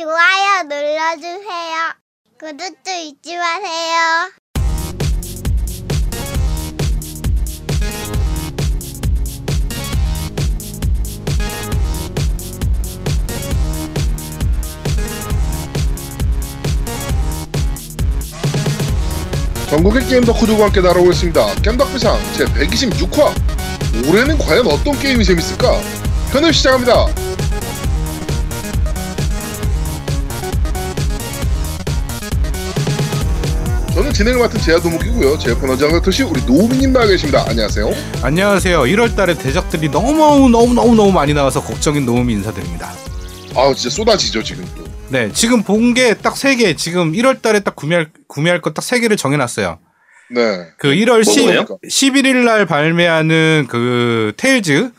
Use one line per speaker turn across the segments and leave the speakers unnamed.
좋아요 눌러주세요. 구독도 잊지 마세요.
전국의 게임 덕후들과 함께 날아오겠습니다. 겜덕비상 제 126화. 올해는 과연 어떤 게임이 재밌을까? 편을 시작합니다. 진행을 맡은 제아도목이고요. 제 옆에 언제나 그렇듯이 우리 노우미님 나와 계십니다. 안녕하세요.
안녕하세요. 1월달에 대적들이 너무 너무 너무 너무 많이 나와서 걱정인 노움이 인사드립니다.
아 진짜 쏟아지죠 지금 또.
네, 지금 본 게 딱 세 개. 지금 1월달에 딱 구매할 구매할 거딱세 개를 정해놨어요.
네.
그 1월 10,
뭐예요?
11일 날 발매하는 그 테일즈.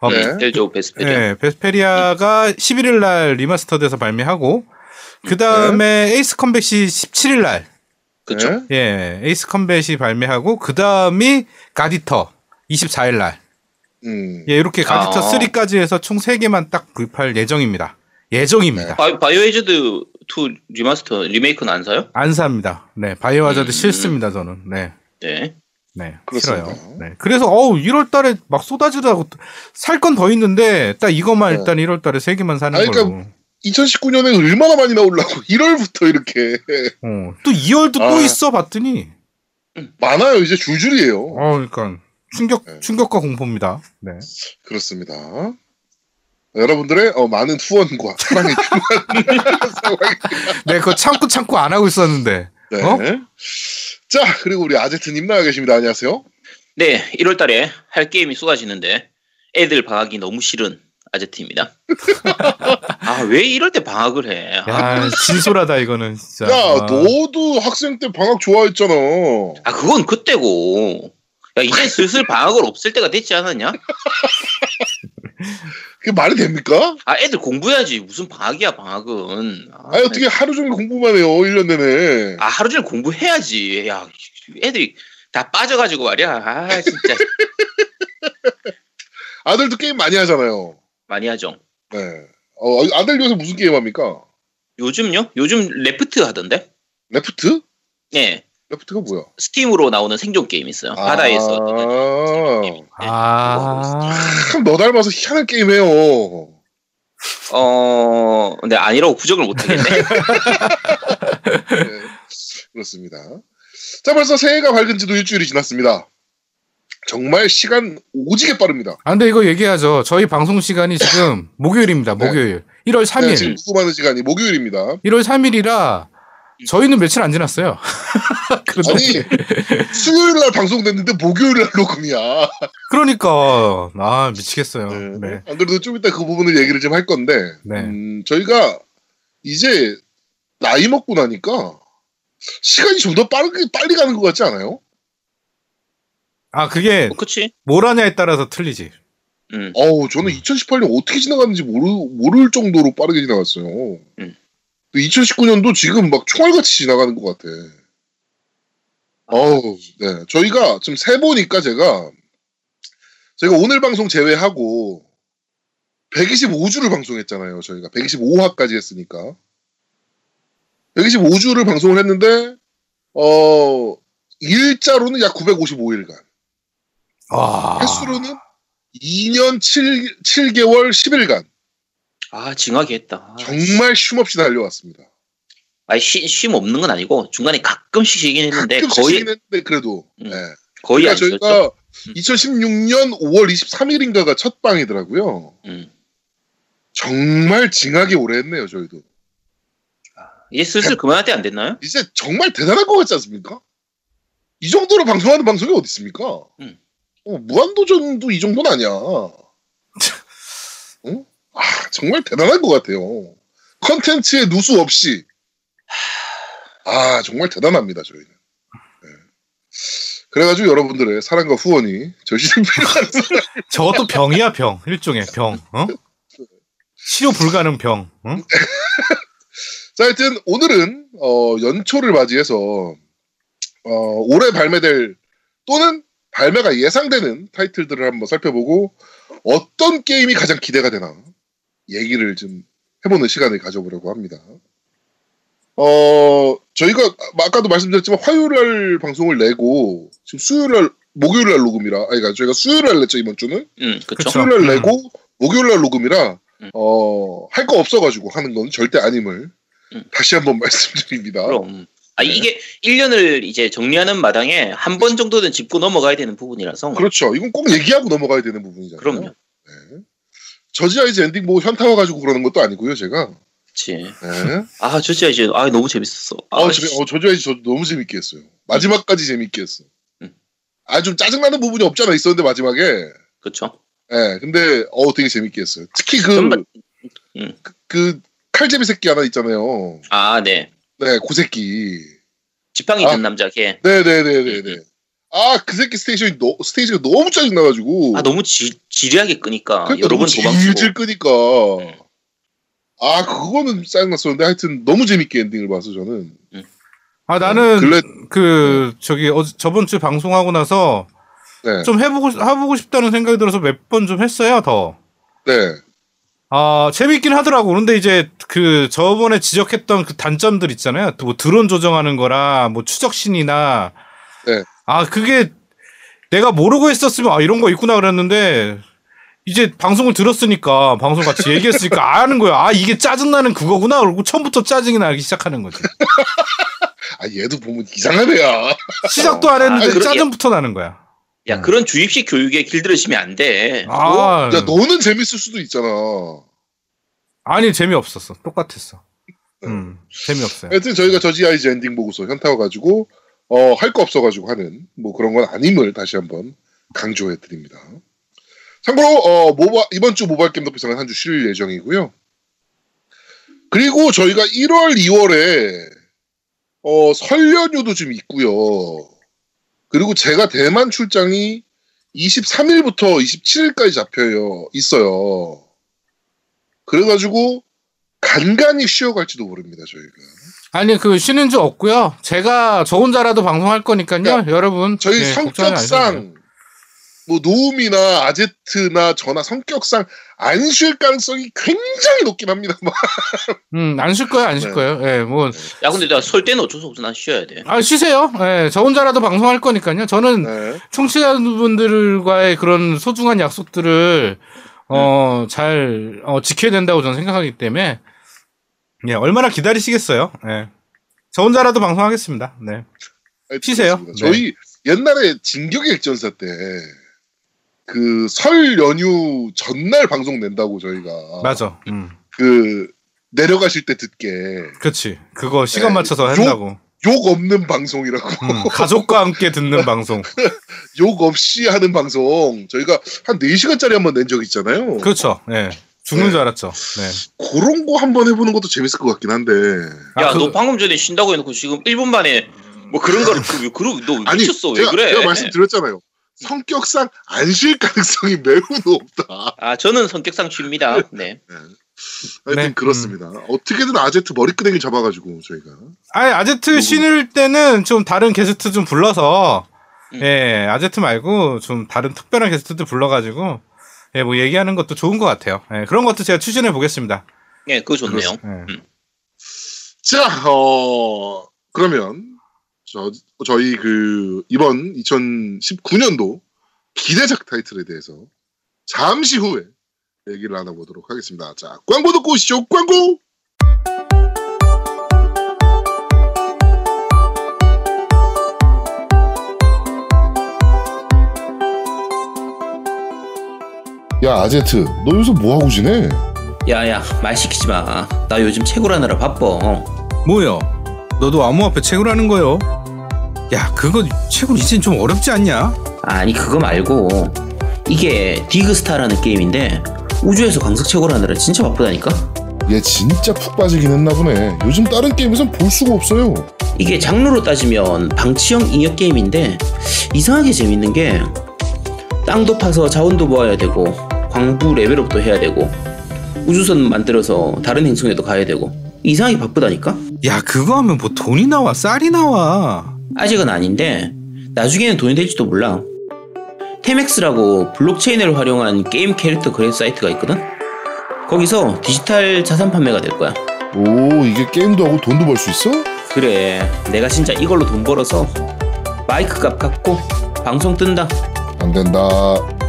어,
네.
테일즈 오브 베스페리아.
네, 베스페리아가 11일 날 remaster돼서 발매하고 그 다음에 에이스 컴뱃이 17일 날
그쵸.
네.
예, 에이스 컴뱃이 발매하고 그 다음이 갓 이터 24일 날.
음.
예, 이렇게 갓 이터
아.
3까지 해서 총 3개만 딱 구입할 예정입니다. 예정입니다.
바이, 바이오하자드 2 remaster 리메이크는 안 사요?
안 삽니다. 네, 바이오 하자드
음.
싫습니다, 저는. 네.
네.
네.
그렇습니다.
싫어요. 네. 그래서 어우, 1월 달에 막 쏟아지더라고. 살 건 더 있는데 딱 이것만
네.
일단 1월 달에 3개만 사는
아니,
걸로.
그러니까 2019년에 얼마나 많이 나오려고 1월부터 이렇게
어. 또 2월도 또
아.
있어 봤더니
많아요. 이제 줄줄이에요.
어, 그러니까 충격
네.
충격과 공포입니다. 네.
그렇습니다. 여러분들의 어, 많은 후원과 사랑이 필요한.
네, 그거 참고 참고 안 하고 있었는데.
네.
어?
자, 그리고 우리 아제트님 나와 계십니다. 안녕하세요.
네, 1월 달에 할 게임이 쏟아지는데 애들 방학이 너무 싫은 아제트입니다. 아, 왜 이럴 때 방학을 해? 아,
야, 진솔하다 이거는 진짜.
야,
아.
너도 학생 때 방학 좋아했잖아.
아, 그건 그때고. 야, 이제 슬슬 방학을 없앨 때가 됐지 않았냐?
그게 말이 됩니까?
아, 애들 공부해야지. 무슨 방학이야, 방학은. 아,
아니, 어떻게 하루 종일 공부만 해요, 1년 내내.
아, 하루 종일 공부해야지. 야, 애들이 다 빠져가지고 말이야. 아, 진짜.
아들도 게임 많이 하잖아요.
많이 하죠.
네. 어, 아들 요새 무슨 게임 합니까?
요즘요? 요즘 Raft 하던데?
Raft?
네.
Raft가 뭐야?
스팀으로 나오는 생존 게임 있어요. 바다에서. 게임. 네.
아.
참 너 닮아서 희한한 게임 해요.
어, 근데 아니라고 부정을 못하겠네.
네, 그렇습니다. 자, 벌써 새해가 밝은 지도 일주일이 지났습니다. 정말 시간 오지게 빠릅니다.
아, 근데 이거 얘기하죠. 저희 방송 시간이 지금 목요일입니다.
네.
목요일. 1월 3일.
네, 지금 녹음하는 시간이 목요일입니다.
1월 3일이라 저희는 며칠 안 지났어요.
아니, 수요일 날 방송됐는데 목요일 날 녹음이야.
그러니까 아 미치겠어요.
네.
네.
안 그래도 좀 이따 그 부분을 얘기를 좀 할 건데,
네.
음, 저희가 이제 나이 먹고 나니까 시간이 좀 더 빠르게, 빨리 가는 것 같지 않아요?
아 그게
어, 그치?
뭘 하냐에 따라서 틀리지.
음.
어우, 저는 2018년 어떻게 지나갔는지 모르, 모를 정도로 빠르게 지나갔어요.
음.
2019년도 지금 막 총알같이 지나가는 것 같아. 어우, 네. 저희가 지금 세 보니까 제가, 제가 오늘 방송 제외하고 125주를 방송했잖아요. 저희가 125화까지 했으니까. 125주를 방송을 했는데, 어, 일자로는 약 955일간.
아
횟수로는 2년 7, 7개월 10일간
아, 징하게 했다. 아,
정말 쉼 없이 달려왔습니다.
아니, 쉼, 쉼 없는 건 아니고 중간에 가끔씩 쉬긴 했는데
가끔씩
거의
쉬긴 했는데 그래도
음,
네.
거의
그러니까. 저희가 2016년 5월 23일인가가 첫 방이더라고요.
음.
정말 징하게 오래 했네요, 저희도.
이제 슬슬 그만할 때 안 됐나요?
이제 정말 대단할 것 같지 않습니까? 이 정도로 방송하는 방송이 어디 있습니까?
음.
어, 무한도전도 이 정도는 아니야. 응? 아, 정말 대단할 것 같아요. 컨텐츠에 누수 없이. 아, 정말 대단합니다, 저희는. 네. 그래가지고 여러분들의 사랑과 후원이 절실히 필요한
저것도 병이야 병 일종의 병. 어? 치료 불가능 병. 응?
자, 하여튼 오늘은 어, 연초를 맞이해서 어, 올해 발매될 또는 발매가 예상되는 타이틀들을 한번 살펴보고 어떤 게임이 가장 기대가 되나 얘기를 좀 해보는 시간을 가져보려고 합니다. 어, 저희가 아까도 말씀드렸지만 화요일 날 방송을 내고 지금 수요일 날 목요일 날 녹음이라 아니 그러니까 저희가 수요일 날 냈죠 이번 주는
음, 그쵸.
그쵸.
수요일 날
음.
내고 목요일 날 녹음이라
음.
어, 할 거 없어가지고 하는 건 절대 아님을
음.
다시 한번 말씀드립니다.
그럼. 아,
네.
이게 1년을 이제 정리하는 마당에 한 번 정도는 짚고 넘어가야 되는 부분이라서.
그렇죠. 이건 꼭 얘기하고 넘어가야 되는 부분이잖아요.
그럼요.
네. 저지 아이즈 엔딩 보고 현타 와 가지고 그러는 것도 아니고요, 제가.
그치.
네.
아, 이제, 아, 너무 재밌었어. 아,
어,
씨.
저, 어, 저지 아이즈 저도 너무 재밌게 했어요. 마지막까지 재밌게 했어.
음.
아, 좀 짜증나는 부분이 없잖아 있었는데, 마지막에.
그쵸.
예, 근데, 어, 되게 재밌게 했어요. 특히 그,
전반- 음.
그, 그 칼제비 새끼 하나 있잖아요.
아, 네.
네, 그 새끼.
지팡이
아.
든 남자 걔.
네네네네네. 아, 그 새끼 스테이션이, 너, 스테이지가 너무 짜증나가지고.
아, 너무 지, 지리하게 끄니까
그러니까
여러 번
너무
도망치고.
질질 끄니까.
음.
아, 그거는 짜증났었는데 하여튼 너무 재밌게 엔딩을 봐서 저는.
아 나는
근래-
그 저기 어, 저번 주 방송하고 나서
네.
좀 해보고 해보고 싶다는 생각이 들어서 몇 번 좀 했어요 더.
네.
아 재밌긴 하더라고. 그런데 이제 그 저번에 지적했던 그 단점들 있잖아요. 또뭐 드론 조정하는 거라 뭐 추적신이나
네.
아 그게 내가 모르고 했었으면 아 이런 거 있구나 그랬는데 이제 방송을 들었으니까 방송 같이 얘기했으니까 아는 거야. 아 이게 짜증나는 그거구나. 그리고 처음부터 짜증이 나기 시작하는 거지.
아, 얘도 보면 이상한 애야.
시작도 안 했는데
아.
짜증부터 나는 거야.
야, 그런 주입식 교육에 길들여지면 안 돼.
아
야, 너는 재밌을 수도 있잖아.
아니 재미없었어. 똑같았어. 음 재미없어요.
하여튼 저희가 저지 아이즈 엔딩 보고서 현타 와가지고, 어, 할 거 없어가지고 하는, 뭐 그런 건 아님을 다시 한번 강조해 드립니다. 참고로, 어, 모바, 이번 주 모바일 게임 덕비상은 한 주 쉴 예정이고요. 그리고 저희가 1월, 2월에, 어, 설 연휴도 좀 있고요. 그리고 제가 대만 출장이 23일부터 27일까지 잡혀요, 있어요. 그래가지고, 간간히 쉬어갈지도 모릅니다, 저희가.
아니 그 쉬는 주 없고요. 제가 저 혼자라도 방송할 거니까요.
야,
여러분
저희
네.
성격상 뭐 노움이나 아제트나 저나 성격상 안 쉴 가능성이 굉장히 높긴 합니다.
음, 안 쉴 거예요, 안쉴
네.
거예요. 예, 뭐,
야, 근데 나설 때는 어쩔 수 없어. 난 쉬어야 돼.
아, 쉬세요. 예, 저 혼자라도 방송할 거니까요. 저는
네.
청취자분들과의 그런 소중한 약속들을, 어, 잘, 어, 지켜야 된다고 저는 생각하기 때문에, 예, 얼마나 기다리시겠어요. 예. 저 혼자라도 방송하겠습니다. 네.
하여튼
쉬세요.
저희 옛날에 진격의 액전사 때 그 설 연휴 전날 방송 낸다고 저희가
맞아. 음.
그 내려가실 때 듣게
그렇지. 그거 시간
네.
맞춰서
욕-
한다고.
욕 없는 방송이라고
음, 가족과 함께 듣는 방송.
욕 없이 하는 방송 저희가 한 4시간짜리 한번 낸 적 있잖아요.
그렇죠. 예. 죽는
네.
줄 알았죠. 네.
그런 거 한번 해보는 것도 재밌을 것 같긴 한데
야,
아, 그-
너 방금 전에 쉰다고 해놓고 지금 1분 만에 뭐 그런 거를 그, 그러, 너
아니
미쳤어. 왜
제가,
그래?
제가 말씀드렸잖아요. 성격상 안 쉴 가능성이 매우 높다.
아, 저는 성격상 쉽니다. 네.
하여튼
네,
그렇습니다. 어떻게든 아제트 머리끄댕이 잡아가지고 저희가
아니 아제트
누구?
신을 때는 좀 다른 게스트 좀 불러서
음.
예 아제트 말고 좀 다른 특별한 게스트들 불러가지고 예뭐 얘기하는 것도 좋은 것 같아요. 예, 그런 것도 제가 추진해 보겠습니다.
네, 그거 좋네요.
예.
자, 어, 그러면, 저, 저희 그, 이번 2019년도 기대작 타이틀에 대해서 잠시 후에 얘기를 나눠보도록 하겠습니다. 자, 광고 듣고 오시죠, 광고! 야, 아제트, 너 요새 뭐하고 지내?
야야, 말 시키지 마. 나 요즘 채굴 하느라 바빠.
뭐요? 너도 암호 앞에 채굴 하는 거요? 야 그거 채굴 이젠 좀 어렵지 않냐?
아니, 그거 말고. 이게 디그스타라는 게임인데 우주에서 광석 채굴 하느라 진짜 바쁘다니까?
얘 진짜 푹 빠지긴 했나 보네. 요즘 다른 게임에선 볼 수가 없어요.
이게 장르로 따지면 방치형 인형 게임인데 이상하게 재밌는 게 땅도 파서 자원도 모아야 되고 광부 레벨업도 해야 되고 우주선 만들어서 다른 행성에도 가야 되고 이상하게 바쁘다니까?
야 그거 하면 뭐 돈이 나와 쌀이 나와
아직은 아닌데 나중에는 돈이 될지도 몰라 테맥스라고 블록체인을 활용한 게임 캐릭터 거래 사이트가 있거든? 거기서 디지털 자산 판매가 될 거야.
오 이게 게임도 하고 돈도 벌 수 있어?
그래, 내가 진짜 이걸로 돈 벌어서 마이크 값 갚고 방송 뜬다.
안 된다.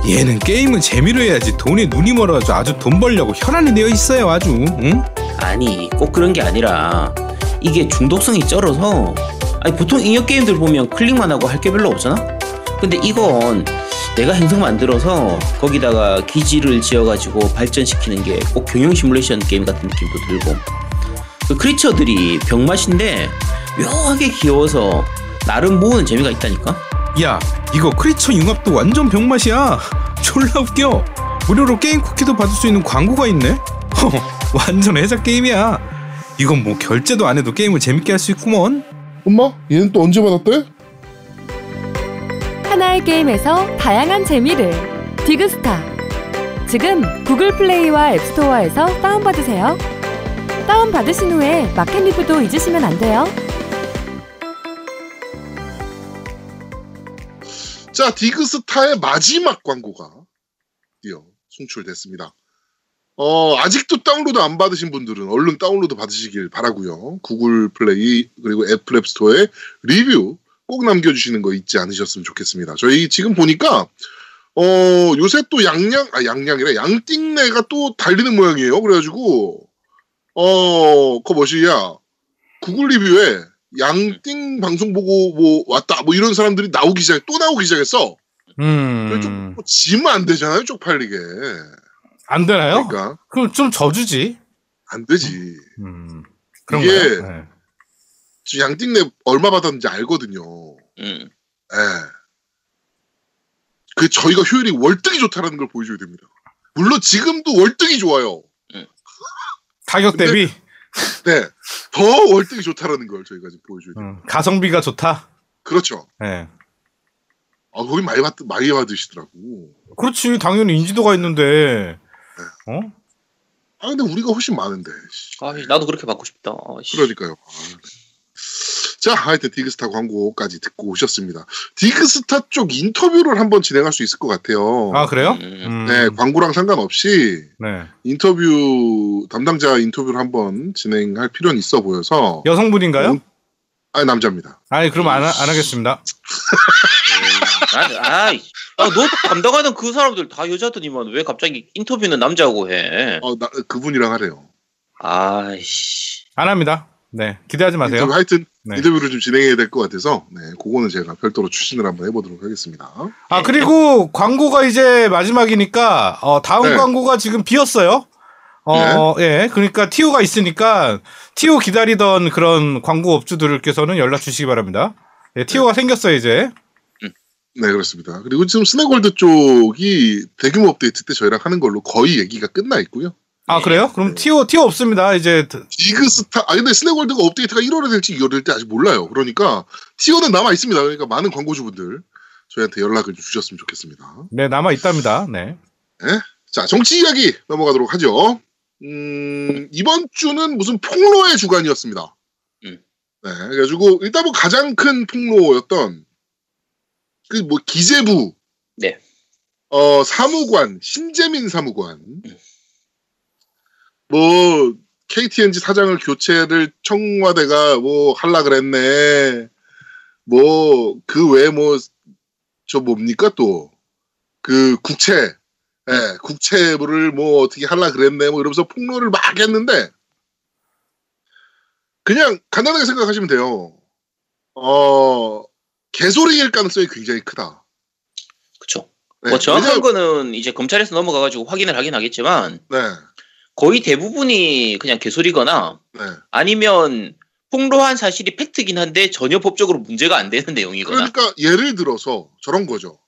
얘는 게임은 재미로 해야지 돈에 눈이 멀어가지고 아주 돈 벌려고 혈안이 되어 있어요 아주 응?
아니, 꼭 그런 게 아니라 이게 중독성이 쩔어서 아니 보통 인형 게임들 보면 클릭만 하고 할 게 별로 없잖아. 근데 이건 내가 행성 만들어서 거기다가 기지를 지어가지고 발전시키는 게 꼭 경영 시뮬레이션 게임 같은 느낌도 들고. 그 크리처들이 병맛인데 묘하게 귀여워서 나름 모으는 재미가 있다니까.
야 이거 크리처 융합도 완전 병맛이야. 졸라 웃겨. 무료로 게임 쿠키도 받을 수 있는 광고가 있네? 허, 완전 해자 게임이야. 이건 뭐 결제도 안 해도 게임을 재밌게 할 수 있구먼
엄마? 얘는 또 언제 받았대?
하나의 게임에서 다양한 재미를. 디그스타. 지금 구글 플레이와 앱스토어에서 다운받으세요. 다운받으신 후에 마켓 리뷰도 잊으시면 안 돼요.
자 디그스타의 마지막 광고가 드디어 송출됐습니다. 어 아직도 다운로드 안 받으신 분들은 얼른 다운로드 받으시길 바라고요. 구글 플레이 그리고 애플 앱스토어에 리뷰 꼭 남겨주시는 거 잊지 않으셨으면 좋겠습니다. 저희 지금 보니까 어 요새 또 양양 아 양양이래 양띵내가 또 달리는 모양이에요. 그래가지고 어 그거 뭐시야 구글 리뷰에 양띵 방송 보고 뭐 왔다 뭐 이런 사람들이 나오기 시작 또 나오기 시작했어. 그래서 좀 지면 안 되잖아요 쪽팔리게.
되나요?
그러니까
그럼 좀 져주지
안 되지.
음
이게-
그런가요? 네.
지금 양띵내 얼마 받았는지 알거든요.
음.
예. 그 저희가 효율이 월등히 좋다라는 걸 보여줘야 됩니다. 물론 지금도 월등히 좋아요.
가격
근데-
대비
네. 더 월등히 좋다라는 걸 저희가 지금 보여줘야 돼요.
음, 가성비가 좋다
그렇죠.
네.
아, 거기 많이 받, 많이 받으시더라고.
그렇지 당연히 인지도가 있는데 어?
아, 근데 우리가 훨씬 많은데. 씨.
아, 나도 그렇게 받고 싶다. 아, 씨.
그러니까요. 아, 네. 자, 하여튼 디그스타 광고까지 듣고 오셨습니다. 디그스타 쪽 인터뷰를 한번 진행할 수 있을 것 같아요.
아 그래요?
음.
음,
네, 광고랑 상관없이
네.
인터뷰 담당자 인터뷰를 한번 진행할 필요는 있어 보여서
여성분인가요?
음. 아니 남자입니다.
아니 그럼 안, 하- 안 하겠습니다
아이, 아, 너 담당하는 그 사람들 다 여자더니만 왜 갑자기 인터뷰는 남자하고 해?
어, 나, 그분이랑 하래요.
아이씨.
안 합니다 네 기대하지 마세요
인터뷰 하여튼
네.
인터뷰를 좀 진행해야 될 것 같아서 네, 그거는 제가 별도로 추진을 한번 해보도록 하겠습니다.
아 그리고 광고가 이제 마지막이니까 어, 다음
네.
광고가 지금 비었어요. 어, 예, 그러니까 티오가 있으니까 티오 기다리던 그런 광고 업주들께서는 연락 주시기 바랍니다. 예, 티오가 생겼어요 이제.
네 그렇습니다. 그리고 지금 스네골드 쪽이 대규모 업데이트 때 저희랑 하는 걸로 거의 얘기가 끝나 있고요.
아 그래요? 그럼 티오 티오 없습니다. 이제
디그스타 아 근데 스네골드가 업데이트가 1월에 될지 2월에 될지 아직 몰라요. 그러니까 티오는 남아 있습니다. 그러니까 많은 광고주분들 저희한테 연락을 좀 주셨으면 좋겠습니다.
네 남아 있답니다. 네.
자 정치 이야기 넘어가도록 하죠. 음, 이번 주는 무슨 폭로의 주간이었습니다.
음.
네, 그래가지고 일단 뭐 가장 큰 폭로였던 그 뭐 기재부,
네.
어 사무관 신재민 사무관,
음.
뭐 KTNG 사장을 교체를 청와대가 뭐 할라 그랬네. 뭐 그 외에 뭐 저 뭡니까 또 그 국채 예, 국채부를 뭐 어떻게 할라 그랬네 뭐 이러면서 폭로를 막 했는데 그냥 간단하게 생각하시면 돼요. 어 개소리일 가능성이 굉장히 크다.
그쵸.
네,
뭐 정확한
왜냐면-
거는 이제 검찰에서 넘어가가지고 확인을 하긴 하겠지만
네,
거의 대부분이 그냥 개소리거나
네.
아니면 폭로한 사실이 팩트긴 한데 전혀 법적으로 문제가 안 되는 내용이거나
그러니까 예를 들어서 저런 거죠.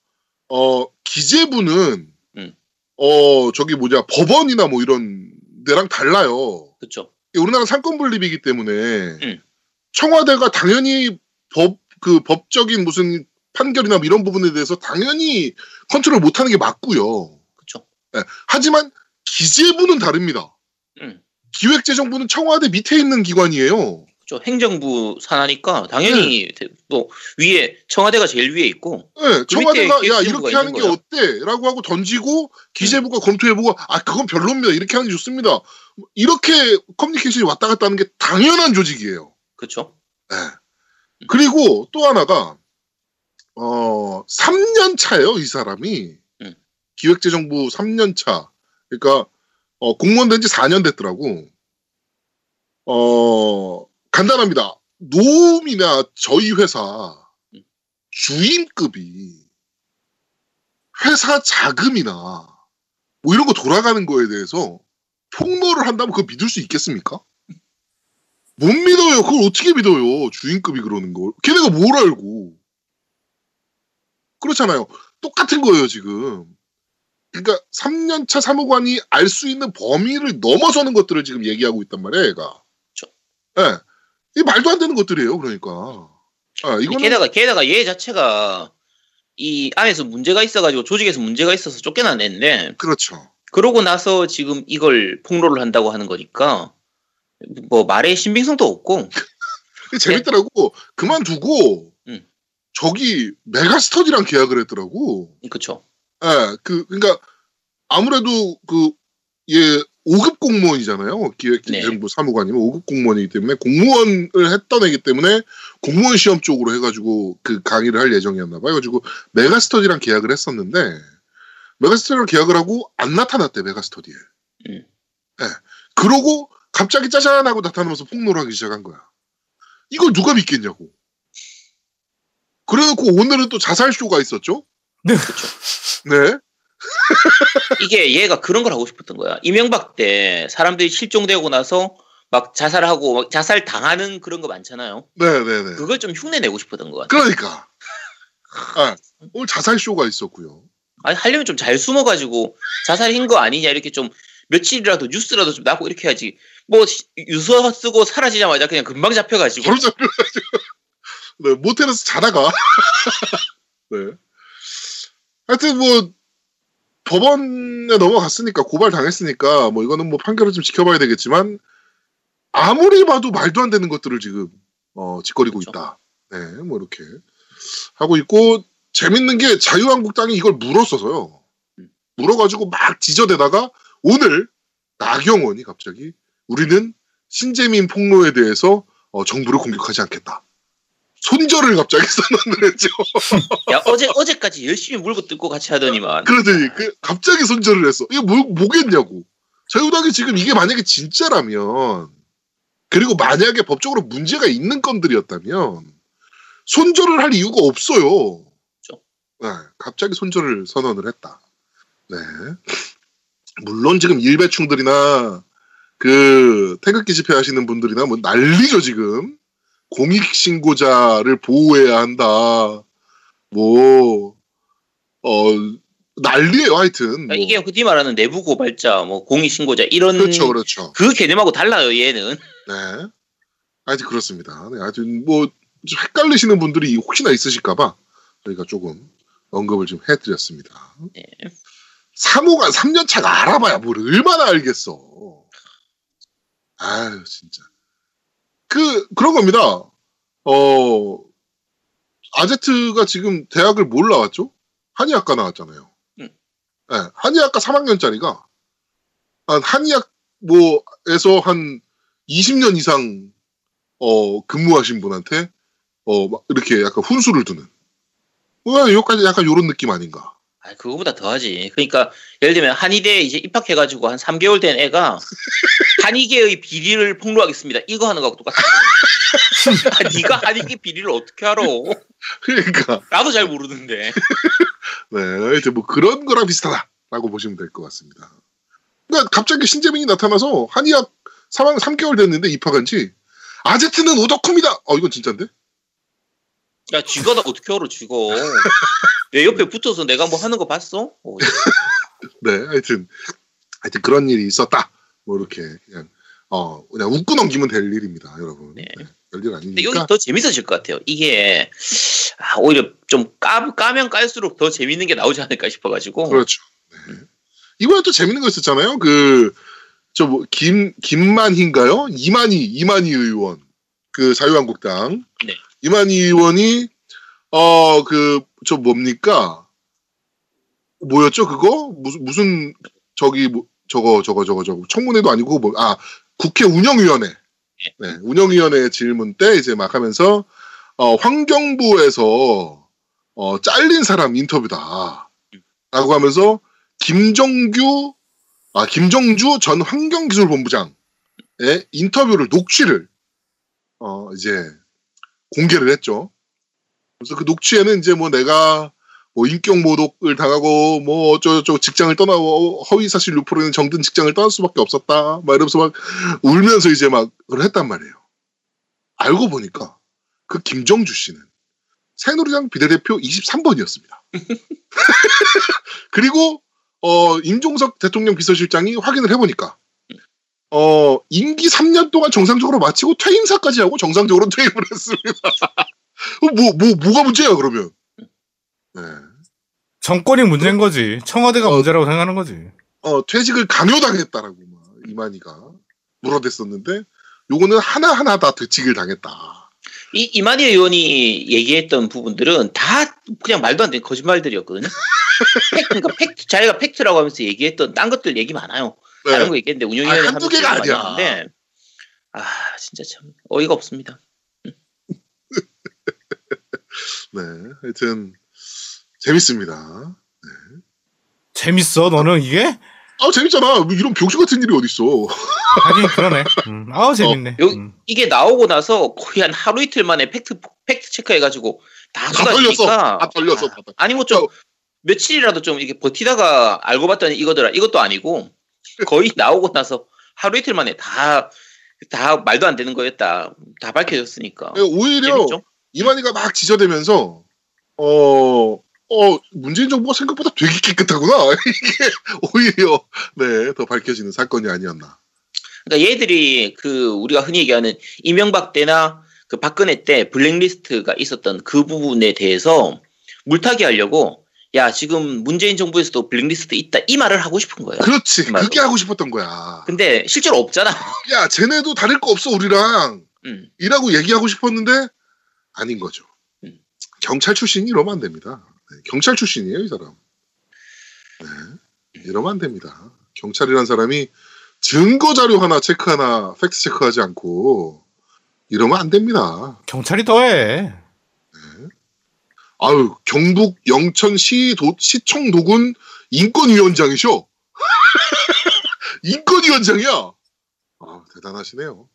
어 기재부는
음.
어 저기 뭐냐 법원이나 뭐 이런 데랑 달라요.
그쵸.
우리나라 상권 분립이기 때문에
음.
청와대가 당연히 법 그 법적인 무슨 판결이나 뭐 이런 부분에 대해서 당연히 컨트롤 못하는 게 맞고요.
그쵸.
예, 하지만 기재부는 다릅니다.
음.
기획재정부는 청와대 밑에 있는 기관이에요.
저 행정부 산하니까 당연히 뭐 위에 청와대가 제일 위에 있고
네,
그
청와대가 야 이렇게 하는 게
있는
어때? 라고 하고 던지고 기재부가 검토해보고 아 그건 별로입니다. 이렇게 하는 게 좋습니다. 이렇게 커뮤니케이션이 왔다 갔다 하는 게 당연한 조직이에요.
그렇죠.
네. 그리고 또 하나가 어 3년 차예요 이 사람이
음.
기획재정부 3년 차 그러니까 어, 공무원 된 지 4년 됐더라고 어 간단합니다 노움이나 저희 회사
음.
주임급이 회사 자금이나 뭐 이런 거 돌아가는 거에 대해서 폭로를 한다면 그거 믿을 수 있겠습니까? 못 믿어요. 그걸 어떻게 믿어요? 주인급이 그러는 걸. 걔네가 뭘 알고. 그렇잖아요. 똑같은 거예요, 지금. 그러니까 3년차 사무관이 알 수 있는 범위를 넘어서는 것들을 지금 얘기하고 있단 말이에요, 얘가.
그쵸.
예. 이 말도 안 되는 것들이에요, 그러니까. 아, 이거는
게다가 게다가 얘 자체가 이 안에서 문제가 있어가지고 조직에서 문제가 있어서 쫓겨난 애인데
그렇죠.
그러고 나서 지금 이걸 폭로를 한다고 하는 거니까 뭐 말에 신빙성도 없고
재밌더라고. 그만두고
음.
저기 메가스터디랑 계약을 했더라고.
그쵸
예, 그, 그니까, 아무래도 그, 예, 5급 공무원이잖아요. 기획재정부 사무관이면 5급 공무원이기 때문에 공무원을 했던 애기 때문에 공무원 시험 쪽으로 해가지고 그 강의를 할 예정이었나 봐요. 그래가지고 메가스터디랑 계약을 했었는데, 메가스터디랑 계약을 하고 안 나타났대, 메가스터디에.
음.
예. 그러고 갑자기 짜잔 하고 나타나면서 폭로를 하기 시작한 거야. 이걸 누가 믿겠냐고. 그래놓고 오늘은 또 자살쇼가 있었죠?
네.
네.
이게 얘가 그런 걸 하고 싶었던 거야 이명박 때 사람들이 실종되고 나서 막 자살하고 막 자살 당하는 그런 거 많잖아요
네네네.
그걸 좀 흉내 내고 싶었던 것 같아
그러니까. 아, 오늘 자살 쇼가 있었고요.
아니 하려면 좀 잘 숨어가지고 자살인 거 아니냐 이렇게 좀 며칠이라도 뉴스라도 좀 나고 이렇게 해야지 뭐 시- 유서 쓰고 사라지자마자 그냥 금방 잡혀가지고
바로 잡혀가지고. 네, 모텔에서 자다가. 네. 하여튼 뭐, 법원에 넘어갔으니까, 고발 당했으니까, 뭐 이거는 뭐 판결을 좀 지켜봐야 되겠지만, 아무리 봐도 말도 안 되는 것들을 지금, 어, 짓거리고
그렇죠.
있다. 네, 뭐 이렇게 하고 있고, 재밌는 게 자유한국당이 이걸 물었어서요.
음.
물어가지고 막 지저대다가, 오늘, 나경원이 갑자기, 우리는 신재민 폭로에 대해서 어, 정부를 공격하지 않겠다. 손절을 갑자기 선언을 했죠.
야 어제 어제까지 열심히 물고 뜯고 같이 하더니만
그러더니 그 갑자기 손절을 했어. 이게 뭐, 뭐겠냐고. 자유당이 지금 이게 만약에 진짜라면 그리고 만약에 법적으로 문제가 있는 건들이었다면 손절을 할 이유가 없어요.
그렇죠.
네, 갑자기 손절을 선언을 했다. 네. 물론 지금 일배충들이나 그 태극기 집회 하시는 분들이나 뭐 난리죠 지금. 공익 신고자를 보호해야 한다. 뭐, 어, 난리예요 하여튼. 뭐.
이게 흔히 말하는 내부 고발자, 뭐 공익 신고자 이런
그렇죠, 그렇죠.
그 개념하고 달라요 얘는.
네. 하여튼 그렇습니다. 네, 하여튼 뭐, 좀 헷갈리시는 분들이 혹시나 있으실까봐 저희가 조금 언급을 좀 해드렸습니다.
네.
사모가 3년차가 알아봐야 뭘 얼마나 알겠어. 아유, 진짜. 그, 그런 겁니다. 어, 아제트가 지금 대학을 뭘 나왔죠? 한의학과 나왔잖아요.
음.
네, 한의학과 3학년짜리가 한 한의학 뭐에서 한 20년 이상 어 근무하신 분한테 어 막 이렇게 약간 훈수를 두는 왜 여기까지 약간 요런 느낌 아닌가?
아 그거보다 더하지. 그러니까 예를 들면 한의대 이제 입학해가지고 한 3개월 된 애가 한의계의 비리를 폭로하겠습니다. 이거 하는 거하고 똑같아. 아, 네가 한의계 비리를 어떻게 알아?
그러니까
나도 잘 모르는데.
네 하여튼 뭐 그런 거랑 비슷하다라고 보시면 될 것 같습니다. 그러니까 갑자기 신재민이 나타나서 한의학 3학 3개월 됐는데 입학한 지 아제트는 오덕후입니다. 어 이건 진짜인데?
야 쥐가 나 어떻게 알아 쥐가? 내 옆에 붙어서 내가 뭐 하는 거 봤어? 어,
네, 하여튼 하여튼 그런 일이 있었다. 뭐 이렇게 그냥 어 그냥 웃고 넘기면 될 일입니다, 여러분.
네.
네, 별일 아니니까.
여기 더 재밌어질 것 같아요. 이게 아, 오히려 좀 까, 까면 깔수록 더 재밌는 게 나오지 않을까 싶어가지고.
그렇죠. 네. 이번에 또 재밌는 거 있었잖아요. 그저뭐김 김만희인가요? 이만희 이만희 의원. 그 자유한국당
네.
이만희 의원이 어 그 저 뭡니까 뭐였죠 그거 무슨 무슨 저기 뭐, 저거 저거 저거 저거. 청문회도 아니고 뭐 아 국회 운영위원회. 네 운영위원회 질문 때 이제 막 하면서 어 환경부에서 어 잘린 사람 인터뷰다. 라고 하면서 김정규 아 김정주 전 환경기술본부장의 인터뷰를 녹취를 어 이제 공개를 했죠. 그래서 그 녹취에는 이제 뭐 내가 뭐 인격 모독을 당하고 뭐 어쩌고저쩌고 직장을 떠나고 허위 사실 유포로는 정든 직장을 떠날 수밖에 없었다. 막 이러면서 막 울면서 이제 막 그걸 했단 말이에요. 알고 보니까 그 김정주 씨는 새누리당 비례대표 23번이었습니다. 그리고 어 임종석 대통령 비서실장이 확인을 해보니까 어 임기 3년 동안 정상적으로 마치고 퇴임사까지 하고 정상적으로 퇴임을 했습니다. 뭐, 뭐, 뭐 가 문제야, 그러면? 네.
정권이 문제인 거지. 청와대가
어.
문제라고 생각하는 거지.
어, 퇴직을 강요당했다라고, 막, 이만희가 물어댔었는데, 요거는 하나하나 다 퇴직을 당했다.
이 이만희 의원이 얘기했던 부분들은 다 그냥 말도 안 되는 거짓말들이었거든요. 팩트, 그러니까 팩트, 자기가 팩트라고 하면서 얘기했던 딴 것들 얘기 많아요.
네.
다른 거 얘기했는데 운영위원회
아니, 한두 개가 아니야.
하는데, 아 진짜 참 어이가 없습니다.
네. 하여튼, 재밌습니다.
재밌어, 너는 이게?
아, 재밌잖아. 뭐 이런 병신 같은 일이 어딨어.
하긴 그러네. 음. 아우, 재밌네.
요-
음.
이게 나오고 나서 거의 한 하루 이틀 만에 팩트 팩트 체크해가지고
다다 털렸어.
쏟아지니까
다 털렸어.
아, 아니 뭐좀 며칠이라도 좀 이렇게 버티다가 알고 봤더니 이거더라 이것도 아니고 거의 나오고 나서 하루 이틀 만에 다 다 말도 안 되는 거였다 다 밝혀졌으니까
네, 오히려,
재밌죠?
이만희가 막 지저대면서, 어, 어, 문재인 정부가 생각보다 되게 깨끗하구나. 이게 오히려, 네, 더 밝혀지는 사건이 아니었나.
그러니까 얘들이 그 우리가 흔히 얘기하는 이명박 때나 그 박근혜 때 블랙리스트가 있었던 그 부분에 대해서 물타기 하려고 야 지금 문재인 정부에서도 블랙리스트 있다 이 말을 하고 싶은 거예요.
그렇지.
맞아.
그게 하고 싶었던 거야.
근데 실제로 없잖아.
야, 쟤네도 다를 거 없어, 우리랑.
음.
이라고 얘기하고 싶었는데, 아닌 거죠.
음.
경찰 출신이 이러면 안 됩니다. 네, 경찰 출신이에요, 이 사람. 네, 이러면 안 됩니다. 경찰이란 사람이 증거 자료 하나 체크 하나 팩트 체크하지 않고 이러면 안 됩니다.
경찰이 더해.
아유, 경북 영천시 도, 시청 도군 인권위원장이셔. 인권위원장이야. 아, 대단하시네요.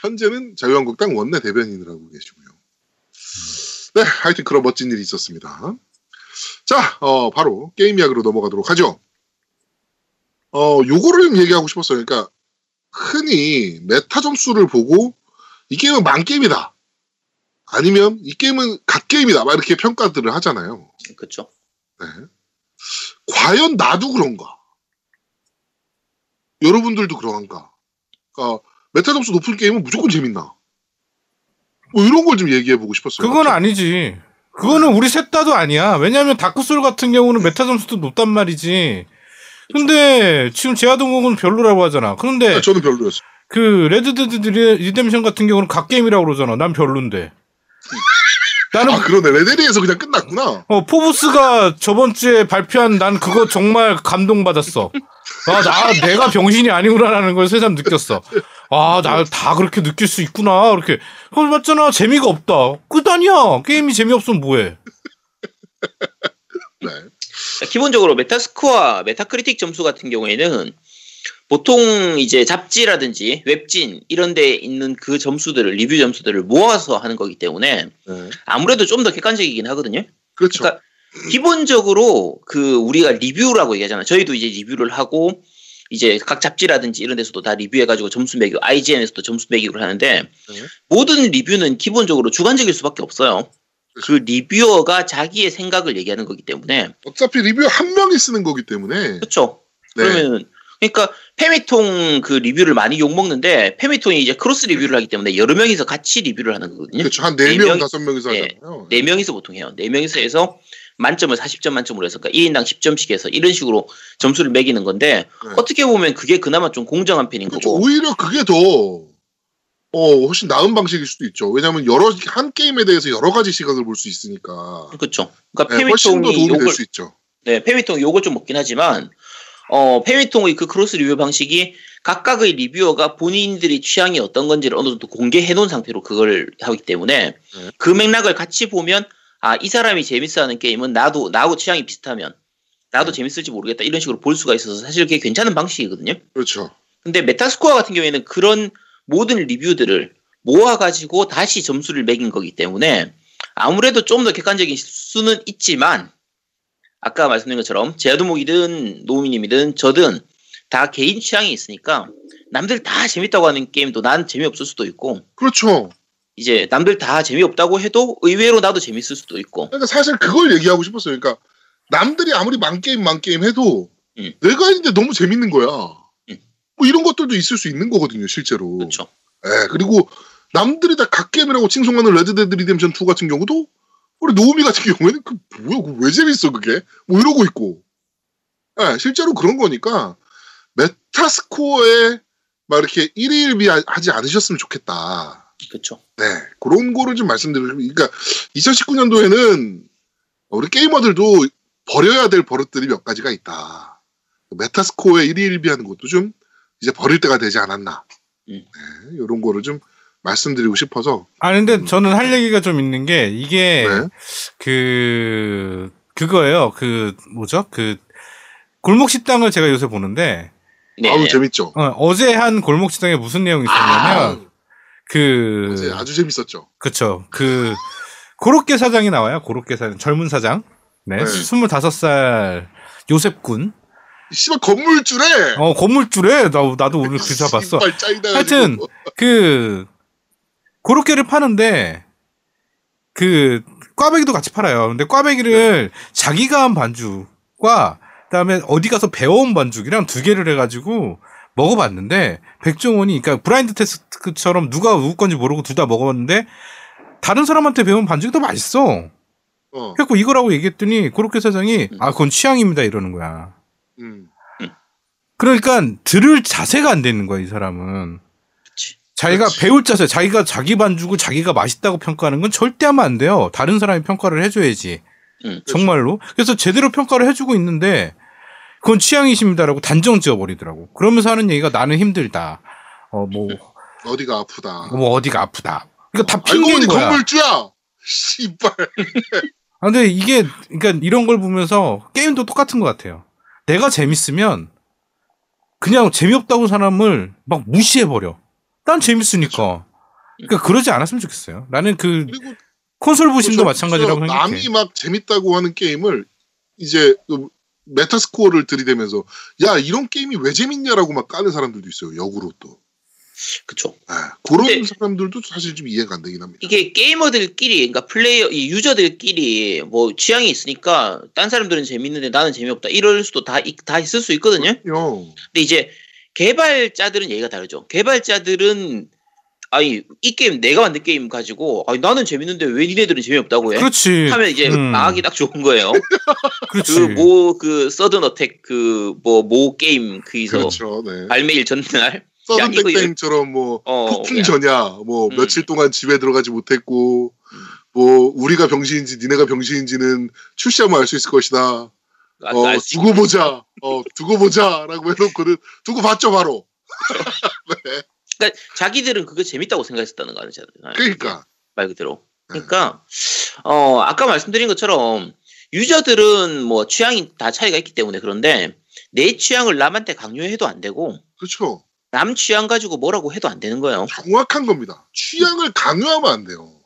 현재는 자유한국당 원내 대변인을 하고 계시고요. 네, 하여튼 그런 멋진 일이 있었습니다. 자, 어, 바로 게임 이야기로 넘어가도록 하죠. 어, 요거를 좀 얘기하고 싶었어요. 그러니까, 흔히 메타 점수를 보고, 이 게임은 망게임이다. 아니면 이 게임은 갓 게임이다. 막 이렇게 평가들을 하잖아요.
그렇죠.
네. 과연 나도 그런가? 여러분들도 그런가? 그러니까 메타 점수 높은 게임은 무조건 재밌나? 뭐 이런 걸 좀 얘기해 보고 싶었어요.
그건 아니지. 그거는 우리 셋 다도 아니야. 왜냐하면 다크솔 같은 경우는 메타 점수도 높단 말이지. 근데 지금 제아동국은 별로라고 하잖아. 그런데
네, 저는 별로였어요.
그 레드데드 리뎀션 같은 경우는 갓게임이라고 그러잖아. 난 별론데. 나는
아 그러네. 레데리에서 그냥 끝났구나.
어, 포브스가 저번 주에 발표한 난 그거 정말 감동 받았어. 아, 나, 내가 병신이 아니구나라는 걸 새삼 느꼈어. 아, 나 다 그렇게 느낄 수 있구나. 이렇게. 그걸 봤잖아. 재미가 없다. 끝 아니야. 게임이 재미없으면 뭐해.
네.
기본적으로 메타스코어, 메타크리틱 점수 같은 경우에는 보통 이제 잡지라든지 웹진 이런 데 있는 그 점수들을 리뷰 점수들을 모아서 하는 거기 때문에
네.
아무래도 좀 더 객관적이긴 하거든요.
그렇죠.
그러니까 기본적으로 그 우리가 리뷰라고 얘기하잖아요. 저희도 이제 리뷰를 하고 이제 각 잡지라든지 이런 데서도 다 리뷰해가지고 점수 매기고 IGN에서도 점수 매기고 하는데
네.
모든 리뷰는 기본적으로 주관적일 수밖에 없어요. 그 리뷰어가 자기의 생각을 얘기하는 거기 때문에
어차피 리뷰 한 명이 쓰는 거기 때문에.
그렇죠.
네.
그러면 그러니까 페미통 그 리뷰를 많이 욕 먹는데 페미통이 이제 크로스 리뷰를 하기 때문에 여러 명이서 같이 리뷰를 하는 거거든요.
그렇죠.
한네네
명,
명-
다섯 명이서
네.
하잖아요.
네 명이서 보통 해요. 네 명이서 해서 만점을 40점 만점으로 해서 그러니까 1인당 10점씩 해서 이런 식으로 점수를 매기는 건데
네.
어떻게 보면 그게 그나마 좀 공정한 편인
그렇죠.
거고
오히려 그게 더 어, 훨씬 나은 방식일 수도 있죠. 왜냐하면 여러 한 게임에 대해서 여러 가지 시각을 볼 수 있으니까
그렇죠. 그러니까
네, 훨씬 더
페미통이
도움이 될
욕을
수 있죠.
네, 패미통 욕을 좀 먹긴 하지만 어, 패미통의 그 cross review 방식이 각각의 리뷰어가 본인들의 취향이 어떤 건지를 어느 정도 공개해 놓은 상태로 그걸 하기 때문에
네.
그 맥락을 같이 보면 아, 이 사람이 재밌어 하는 게임은 나도 나하고 취향이 비슷하면 나도 재밌을지 모르겠다 이런 식으로 볼 수가 있어서 사실 그게 괜찮은 방식이거든요.
그렇죠.
근데 메타스코어 같은 경우에는 그런 모든 리뷰들을 모아가지고 다시 점수를 매긴 거기 때문에 아무래도 좀 더 객관적인 수는 있지만 아까 말씀드린 것처럼 제아두목이든 노우미님이든 저든 다 개인 취향이 있으니까 남들 다 재밌다고 하는 게임도 난 재미없을 수도 있고
그렇죠.
이제 남들 다 재미없다고 해도 의외로 나도 재밌을 수도 있고
그러니까 사실 그걸 얘기하고 싶었어요. 그러니까 남들이 아무리 만게임 만게임 해도
음.
내가 했는데 너무 재밌는 거야.
음.
뭐 이런 것들도 있을 수 있는 거거든요, 실제로.
그렇죠.
예, 그리고 남들이 다 god게임이라고 칭송하는 레드데드 리뎀션 2 같은 경우도 우리 노우미 같은 경우에는 그 뭐야, 그 왜 재밌어 그게? 뭐 이러고 있고. 예, 실제로 그런 거니까 메타스코어에 막 이렇게 1위 1비 하지 않으셨으면 좋겠다.
그렇죠.
네, 그런 거를 좀 말씀드리고, 그러니까 2019년도에는 우리 게이머들도 버려야 될 버릇들이 몇 가지가 있다. 메타스코어에 1위 1비 하는 것도 좀 이제 버릴 때가 되지 않았나.
음.
네, 이런 거를 좀 말씀드리고 싶어서.
아 근데 저는 할 얘기가 좀 있는 게 이게
네.
그 그거예요. 그 뭐죠? 그 골목 식당을 제가 요새 보는데
네.
아우, 재밌죠.
어, 제한 골목 식당에 무슨 내용이 있었냐면 그
어제 아주 재밌었죠.
그쵸. 그, 고로케 사장이 나와요. 고로케 사장. 젊은 사장. 네.
네.
25살 요셉 군.
씨발, 건물줄에!
어, 건물줄에, 나, 나도 오늘 기사 봤어.
씨발, 짜증나가지고.
하여튼, 그, 고로케를 파는데, 그, 꽈배기도 같이 팔아요. 근데 꽈배기를 자기가 한 반죽과, 그 다음에 어디 가서 배워온 반죽이랑 두 개를 해가지고 먹어봤는데, 백종원이, 그러니까 브라인드 테스트처럼 누가 누구 건지 모르고 둘 다 먹어봤는데, 다른 사람한테 배운 반죽이 더 맛있어.
어,
그래갖고 이거라고 얘기했더니, 고로케 사장이, 아, 그건 취향입니다. 이러는 거야.
음.
그러니까 들을 자세가 안 되는 거야, 이 사람은.
그치.
자기가
그렇지.
배울 자세, 자기가 자기 반죽을 자기가 맛있다고 평가하는 건 절대 하면 안 돼요. 다른 사람이 평가를 해줘야지.
음.
정말로. 그래서 제대로 평가를 해주고 있는데, 그건 취향이십니다라고 단정 지어버리더라고. 그러면서 하는 얘기가 나는 힘들다. 어, 뭐,
어디가 아프다.
뭐 어디가 아프다. 이거 다 핑계인
보니
거야.
건물주야! 씨발.
아, 근데 이게, 그러니까 이런 걸 보면서 게임도 똑같은 것 같아요. 내가 재밌으면 그냥 재미없다고 사람을 막 무시해버려. 난 재밌으니까. 그러니까 그러지 않았으면 좋겠어요. 나는 그 콘솔 부심도
저-
마찬가지라고
저
생각해.
남이 막 재밌다고 하는 게임을 이제 그 메타스코어를 들이대면서 야 이런 게임이 왜 재밌냐라고 막 까는 사람들도 있어요 역으로 또
그쵸.
아, 그런 사람들도 사실 좀 이해가 안 되긴 합니다.
이게 게이머들끼리, 그러니까 플레이어, 이 유저들끼리 뭐 취향이 있으니까 딴 사람들은 재밌는데 나는 재미없다. 이럴 수도 다, 있- 다 있을 수 있거든요.
그럼요.
근데 이제 개발자들은 얘기가 다르죠. 개발자들은 아니 이 게임 내가 만든 게임 가지고 아니 나는 재밌는데 왜 니네들은 재미없다고 해?
그렇지.
하면 이제
음,
망하기 딱 좋은 거예요.
그렇지.
그모그 서든 어택 그 뭐 모 게임 그이서
그렇죠. 네.
발매일 전날 야, 이거
서든 땡땡처럼 뭐
어,
폭풍 전야 뭐
음.
며칠 동안 집에 들어가지 못했고 뭐 우리가 병신인지 니네가 병신인지는 출시하면 알 수 있을 것이다.
아,
어, 두고 보자. 어, 두고 보자라고 해놓고는 두고 봤죠 바로.
그러니까 자기들은 그거 재밌다고 생각했었다는 거 아니잖아요.
그러니까
말 그대로.
네.
그러니까 어 아까 말씀드린 것처럼 유저들은 뭐 취향이 다 차이가 있기 때문에 그런데 내 취향을 남한테 강요해도 안 되고
그렇죠.
남 취향 가지고 뭐라고 해도 안 되는 거예요.
정확한 겁니다. 취향을 강요하면 안 돼요.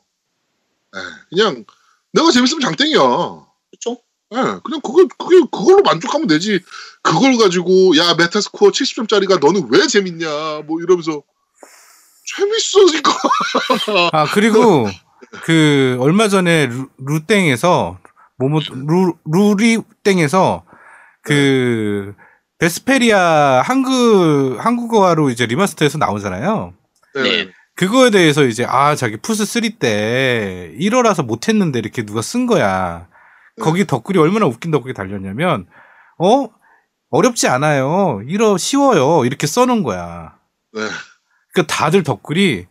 예, 그냥 내가 재밌으면 장땡이야.
그렇죠?
예, 그냥 그걸 그게 그걸로 만족하면 되지. 그걸 가지고 야 메타스코어 70점짜리가 너는 왜 재밌냐 뭐 이러면서 재밌어니까.
아 그리고 그 얼마 전에 루, 루땡에서 뭐뭐 루 루리땡에서 그 베스페리아 한국 한국어로 이제 remaster돼서 나오잖아요.
네.
그거에 대해서 이제 아 자기 플스 3때 일어라서 못했는데 이렇게 누가 쓴 거야. 거기 덧글이 얼마나 웃긴 덧글이 달렸냐면 어 어렵지 않아요. 일어 쉬워요. 이렇게 써놓은 거야.
네.
그 다들 덧글이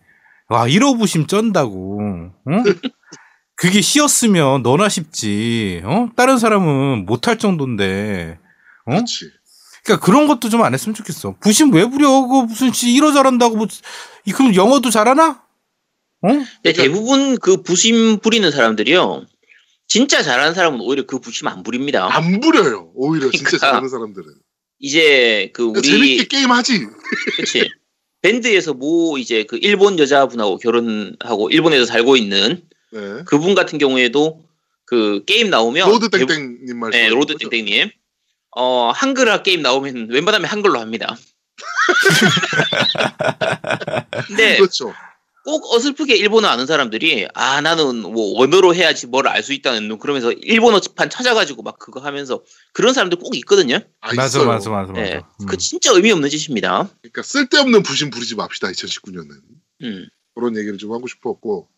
와 일어 부심 쩐다고. 어? 그게 쉬웠으면 너나 쉽지. 어? 다른 사람은 못할 정도인데. 어?
그렇지.
그러니까 그런 것도 좀 안 했으면 좋겠어. 부심 왜 부려? 그 무슨 씨 1호 잘한다고 뭐이 그럼 영어도 잘하나? 어?
근데 대부분 그 부심 부리는 사람들이요. 진짜 잘하는 사람은 오히려 그 부심 안 부립니다.
안 부려요. 오히려 진짜
그러니까.
잘하는 사람들은.
이제 그 우리
재밌게 게임 하지.
그치 밴드에서 뭐 이제 그 일본 여자분하고 결혼하고 일본에서 살고 있는
네.
그분 같은 경우에도 그 게임 나오면
로드 땡땡님 말씀.
네, 로드 땡땡님. 어, 한글화 게임 나오면 웬만하면 한글로 합니다. 근데
그렇죠.
꼭 어설프게 일본어 아는 사람들이 아 나는 뭐 원어로 해야지 뭘 알 수 있다는 둥 그러면서 일본어판 찾아가지고 막 그거 하면서 그런 사람들 꼭 있거든요.
아,
맞아,
있어요.
맞아, 맞아, 맞아.
네,
음.
그 진짜 의미 없는 짓입니다.
그러니까 쓸데없는 부심 부리지 맙시다. 2019년은
음.
그런 얘기를 좀 하고 싶었고.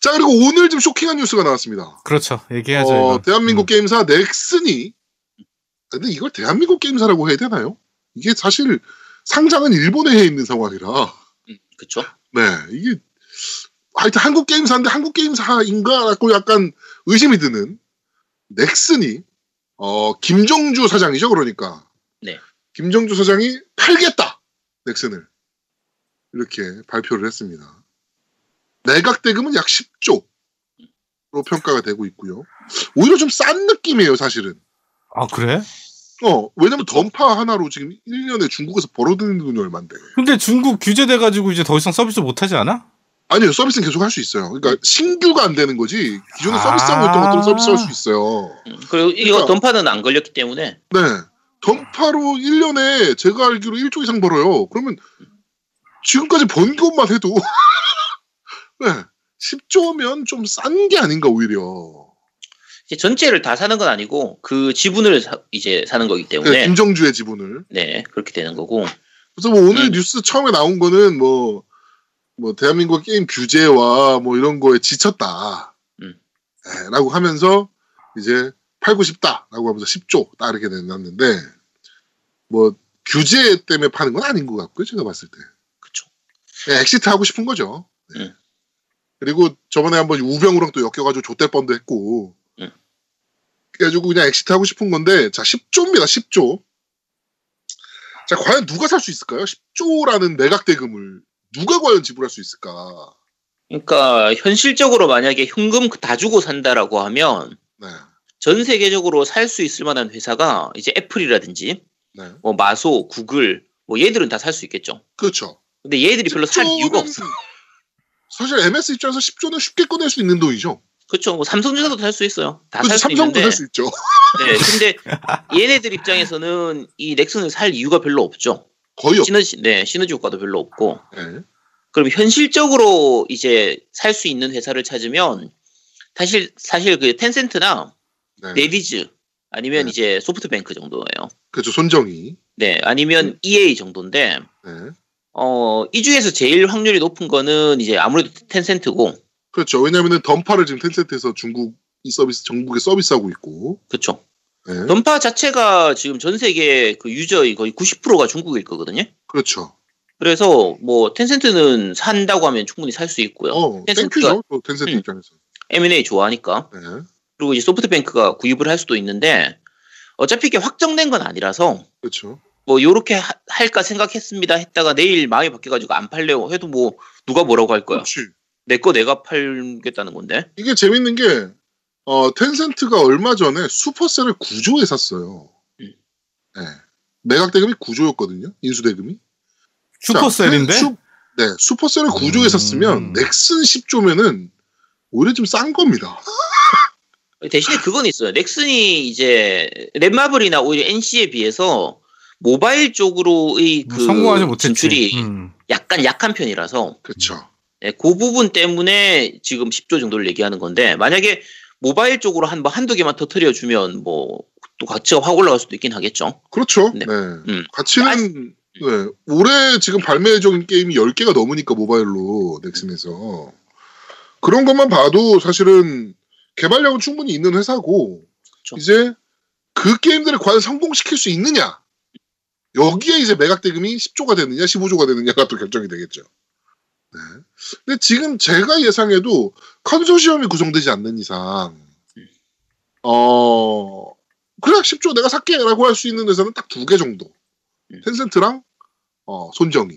자 그리고 오늘 좀 쇼킹한 뉴스가 나왔습니다.
그렇죠. 얘기하죠.
어. 대한민국
음.
게임사 넥슨이 근데 이걸 대한민국 게임사라고 해야 되나요? 이게 사실 상장은 일본에 해 있는 상황이라
음, 그쵸?
네 이게 하여튼 한국 게임사인데 한국 게임사인가라고 약간 의심이 드는 넥슨이 어 김정주 사장이죠 그러니까
네.
김정주 사장이 팔겠다 넥슨을 이렇게 발표를 했습니다. 매각 대금은 약 10조로 평가가 되고 있고요. 오히려 좀 싼 느낌이에요 사실은.
아 그래?
어 왜냐면 던파 하나로 지금 1년에 중국에서 벌어들이는 돈이 얼만데.
근데 중국 규제돼 가지고 이제 더 이상 서비스 못 하지 않아?
아니요 서비스는 계속 할 수 있어요. 그러니까 신규가 안 되는 거지 기존에
아.
서비스하고 있던 것들은 서비스할 수 있어요.
음, 그리고 이거
그러니까-
던파는 안 걸렸기 때문에
네. 던파로 1년에 제가 알기로 1조 이상 벌어요. 그러면 지금까지 번 것만 해도 네. 10조면 좀 싼 게 아닌가 오히려.
전체를 다 사는 건 아니고 그 지분을 사- 이제 사는 거기
네,
때문에
김정주의 지분을.
네 그렇게 되는 거고
그래서 뭐 오늘
음.
뉴스 처음에 나온 거는 뭐, 뭐, 대한민국 게임 규제와 뭐 이런 거에 지쳤다.
음.
예, 라고 하면서 이제 팔고 싶다. 라고 하면서 10조 딱 이렇게 내놨는데 뭐 규제 때문에 파는 건 아닌 것 같고요. 제가 봤을 때.
그쵸.
예, exit 하고 싶은 거죠. 네.
음.
그리고 저번에 한번 우병우랑 또 엮여가지고 좆될 뻔도 했고.
음.
그래가지고 그냥 exit 하고 싶은 건데 자 10조입니다. 10조. 자, 과연 누가 살 수 있을까요? 10조라는 매각 대금을 누가 과연 지불할 수 있을까?
그러니까 현실적으로 만약에 현금 다 주고 산다라고 하면
네.
전 세계적으로 살 수 있을 만한 회사가 이제 애플이라든지
네.
뭐 마소, 구글 뭐 얘들은 다 살 수 있겠죠.
그렇죠.
근데 얘들이 별로 살
10조는
이유가 없어.
사실 MS 입장에서 10조는 쉽게 꺼낼 수 있는 돈이죠.
그렇죠. 뭐 삼성전자도 살 수 있어요. 다. 살 수 있는데.
살수 있죠.
네. 근데 얘네들 입장에서는 이 넥슨을 살 이유가 별로 없죠.
거의 없.
시너지, 네, 시너지 효과도 별로 없고.
네.
그럼 현실적으로 이제 살 수 있는 회사를 찾으면 사실 사실 그 텐센트나
네.
네디즈 아니면
네.
이제 소프트뱅크 정도예요.
그렇죠. 손정이.
네, 아니면 EA 정도인데
네.
어, 이 중에서 제일 확률이 높은 거는 이제 아무래도 텐센트고
그렇죠. 왜냐하면 던파를 지금 텐센트에서 중국 이 서비스 전국에 서비스하고 있고.
그렇죠.
네.
던파 자체가 지금 전 세계 그 유저의 거의 90%가 중국일 거거든요.
그렇죠.
그래서 뭐 텐센트는 산다고 하면 충분히 살 수 있고요.
어,
텐센트가-
thank you죠. 또 텐센트
음.
입장에서.
M&A 좋아하니까.
네.
그리고 이제 소프트뱅크가 구입을 할 수도 있는데 어차피 이게 확정된 건 아니라서
그렇죠.
뭐 요렇게 하- 할까 생각했습니다 했다가 내일 마음이 바뀌어가지고 안 팔래요 해도 뭐 누가 뭐라고 할 거야.
그렇지.
내 거 내가 팔겠다는 건데.
이게 재밌는 게 어, 텐센트가 얼마 전에 슈퍼셀을 9조에 샀어요.
음.
네. 매각 대금이 9조였거든요. 인수 대금이.
슈퍼셀인데?
자, 슈- 네, 슈퍼셀을 9조에
음.
샀으면 넥슨 10조면은 오히려 좀 싼 겁니다.
대신에 그건 있어요. 넥슨이 이제 랩마블이나 오히려 NC에 비해서 모바일 쪽으로의 그
성공하지 못했지.
진출이
음.
약간 약한 편이라서
그렇죠.
네, 그 부분 때문에 지금 10조 정도를 얘기하는 건데 만약에 모바일 쪽으로 한 뭐 한두 개만 터트려 주면 뭐 또 가치가 확 올라갈 수도 있긴 하겠죠.
그렇죠.
네.
네.
음.
가치는 네. 올해 지금 발매 중인 게임이 10개가 넘으니까 모바일로 넥슨에서 그런 것만 봐도 사실은 개발력은 충분히 있는 회사고
그렇죠.
이제 그 게임들을 과연 성공시킬 수 있느냐 여기에 이제 매각 대금이 10조가 되느냐 15조가 되느냐가 또 결정이 되겠죠. 네. 근데 지금 제가 예상해도 컨소시엄이 구성되지 않는 이상, 어, 그래, 10조 내가 살게! 라고 할 수 있는 회사는 딱 두 개 정도.
음.
텐센트랑, 어, 손정희.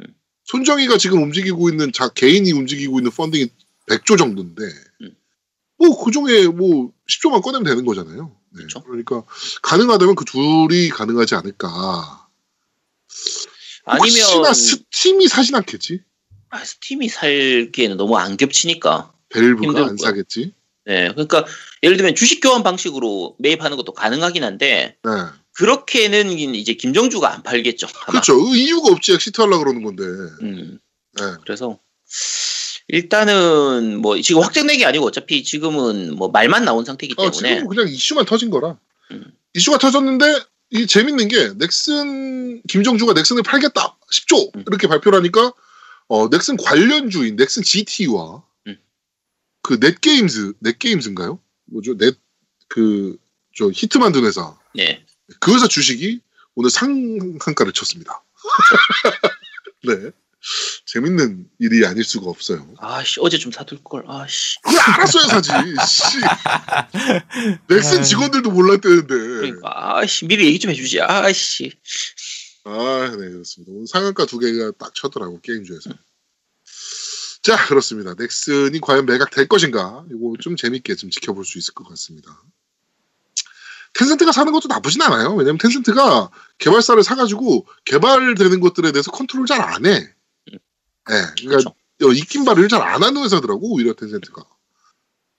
음.
손정희가 지금 움직이고 있는, 자, 개인이 움직이고 있는 펀딩이 100조 정도인데,
음.
뭐, 그 중에 뭐, 10조만 꺼내면 되는 거잖아요. 네.
그쵸.
그러니까, 가능하다면 그 둘이 가능하지 않을까.
아니면
혹시나 스팀이 사진 않겠지?
아, 스팀이 살기에는 너무 안 겹치니까.
밸브가
힘들
안. 사겠지?
네, 그러니까 예를 들면 주식 교환 방식으로 매입하는 것도 가능하긴 한데
네.
그렇게는 이제 김정주가 안 팔겠죠. 아마.
그렇죠. 의- 이유가 없지. exit 하려고 그러는 건데.
음,
네.
그래서 일단은 뭐 지금 확정된 게 아니고 어차피 지금은 뭐 말만 나온 상태이기
어,
때문에
지금 그냥 이슈만 터진 거라.
음.
이슈가 터졌는데 이 재밌는 게 넥슨 김정주가 넥슨을 팔겠다 10조
음.
이렇게 발표를 하니까 어, 넥슨 관련주인 넥슨 GT와
음.
그 넷게임즈 넷게임즈인가요? 뭐죠? 넷 그 저 히트 만든 회사
네.
그 회사 주식이 오늘 상한가를 쳤습니다. 네. 재밌는 일이 아닐 수가 없어요.
아씨 어제 좀 사둘 걸. 아씨.
그걸 알았어야 사지. 씨. 넥슨 직원들도 몰랐대는데.
그러니까 아씨 미리 얘기 좀 해주지. 아씨.
아, 네, 그렇습니다. 오늘 상한가 두 개가 딱 쳤더라고, 게임주에서. 자, 그렇습니다. 넥슨이 과연 매각될 것인가? 이거 좀 재밌게 좀 지켜볼 수 있을 것 같습니다. 텐센트가 사는 것도 나쁘진 않아요. 왜냐면 텐센트가 개발사를 사가지고 개발되는 것들에 대해서 컨트롤 잘 안 해. 네, 그러니까
그렇죠.
어, 입김 발휘를 잘안 하는 회사더라고, 오히려 텐센트가.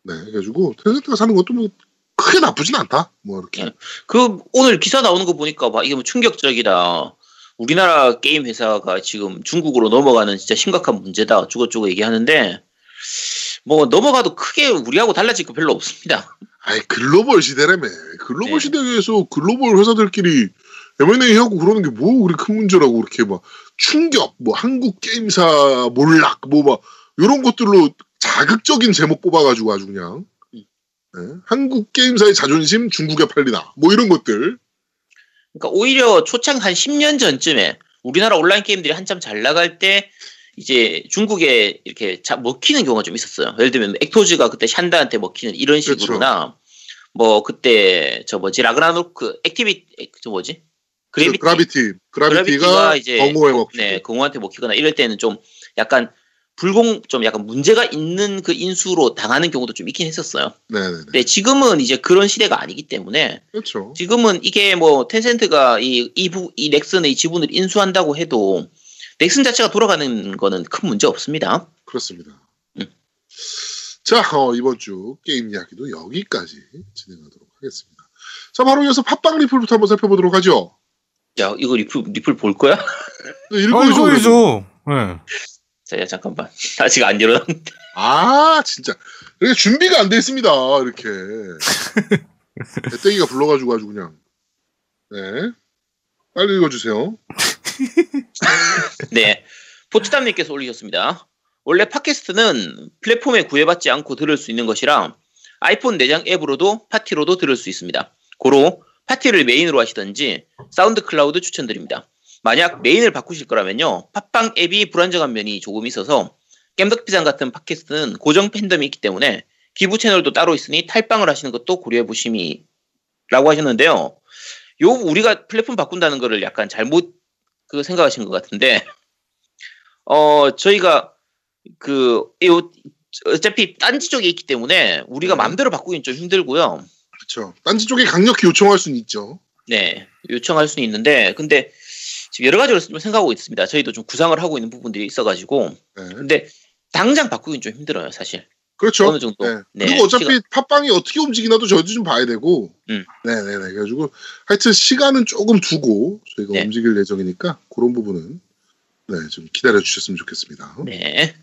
네, 그래가지고 텐센트가 사는 것도 뭐 크게 나쁘진 않다. 뭐 이렇게.
네. 그 오늘 기사 나오는 거 보니까 막 이게 뭐 충격적이다. 우리나라 게임 회사가 지금 중국으로 넘어가는 진짜 심각한 문제다. 어쩌고저쩌고 얘기하는데 뭐 넘어가도 크게 우리하고 달라질 거 별로 없습니다.
아이 글로벌 시대라며 글로벌
네.
시대에서 글로벌 회사들끼리 M&A 하고 그러는 게 뭐 그리 큰 문제라고 그렇게 막 충격 뭐 한국 게임사 몰락 뭐 막 이런 것들로 자극적인 제목 뽑아가지고 아주 그냥
음.
네? 한국 게임사의 자존심 중국에 팔리나 뭐 이런 것들
그러니까 오히려 초창 한 10년 전쯤에 우리나라 온라인 게임들이 한참 잘 나갈 때 이제 중국에 이렇게 자, 먹히는 경우가 좀 있었어요. 예를 들면 액토즈가 그때 샨다한테 먹히는 이런
그렇죠.
식으로나 뭐 그때 저 뭐지? 라그나로크 액티비 저 뭐지? 그래비티?
그라비티. 그라비티가
그라비티가 이제
겅호에 먹히고
네, 겅호한테 먹히거나 이럴 때는 좀 약간 불공 좀 약간 문제가 있는 그 인수로 당하는 경우도 좀 있긴 했었어요.
네네네
근데 지금은 이제 그런 시대가 아니기 때문에
그렇죠
지금은 이게 뭐 텐센트가 이, 이, 부, 이 넥슨의 지분을 인수한다고 해도 넥슨 자체가 돌아가는 거는 큰 문제 없습니다.
그렇습니다
음.
자 어, 이번 주 게임 이야기도 여기까지 진행하도록 하겠습니다 자 바로 이어서 팟빵 리플부터 한번 살펴보도록 하죠
야, 이거 리플, 리플 볼 거야?
네,
아,
읽어야죠, 그래도.
이거이죠. 네.
자, 야, 잠깐만. 아직 안 일어났는데.
아, 진짜. 이렇게 준비가 안 돼 있습니다. 이렇게. 배때기가 불러가지고 아주 그냥. 네. 빨리 읽어주세요.
네. 포츠담님께서 올리셨습니다. 원래 팟캐스트는 플랫폼에 구애받지 않고 들을 수 있는 것이라 아이폰 내장 앱으로도 팟티로도 들을 수 있습니다. 고로 팟티를 메인으로 하시던지 사운드 클라우드 추천드립니다. 만약 메인을 바꾸실 거라면요. 팟빵 앱이 불안정한 면이 조금 있어서 겜덕비상 같은 팟캐스트는 고정 팬덤이 있기 때문에 기부 채널도 따로 있으니 탈빵을 하시는 것도 고려해 보심이 라고 하셨는데요. 요 우리가 플랫폼 바꾼다는 거를 약간 잘못 그 생각하신 것 같은데 어 저희가 그 요, 어차피 딴지 쪽에 있기 때문에 우리가
네.
마음대로 바꾸긴 좀 힘들고요.
그렇죠. 딴지 쪽에 강력히 요청할 수는 있죠.
네, 요청할 수는 있는데, 근데 지금 여러 가지로 좀 생각하고 있습니다. 저희도 좀 구상을 하고 있는 부분들이 있어가지고,
네.
근데 당장 바꾸긴 좀 힘들어요, 사실.
그렇죠.
어느 정도.
네.
네,
그리고 어차피
시간-
팟빵이 어떻게 움직이나도 저희도 좀 봐야 되고.
음.
네네네. 그래가지고 하여튼 시간은 조금 두고 저희가
네.
움직일 예정이니까 그런 부분은 네, 좀 기다려 주셨으면 좋겠습니다.
네.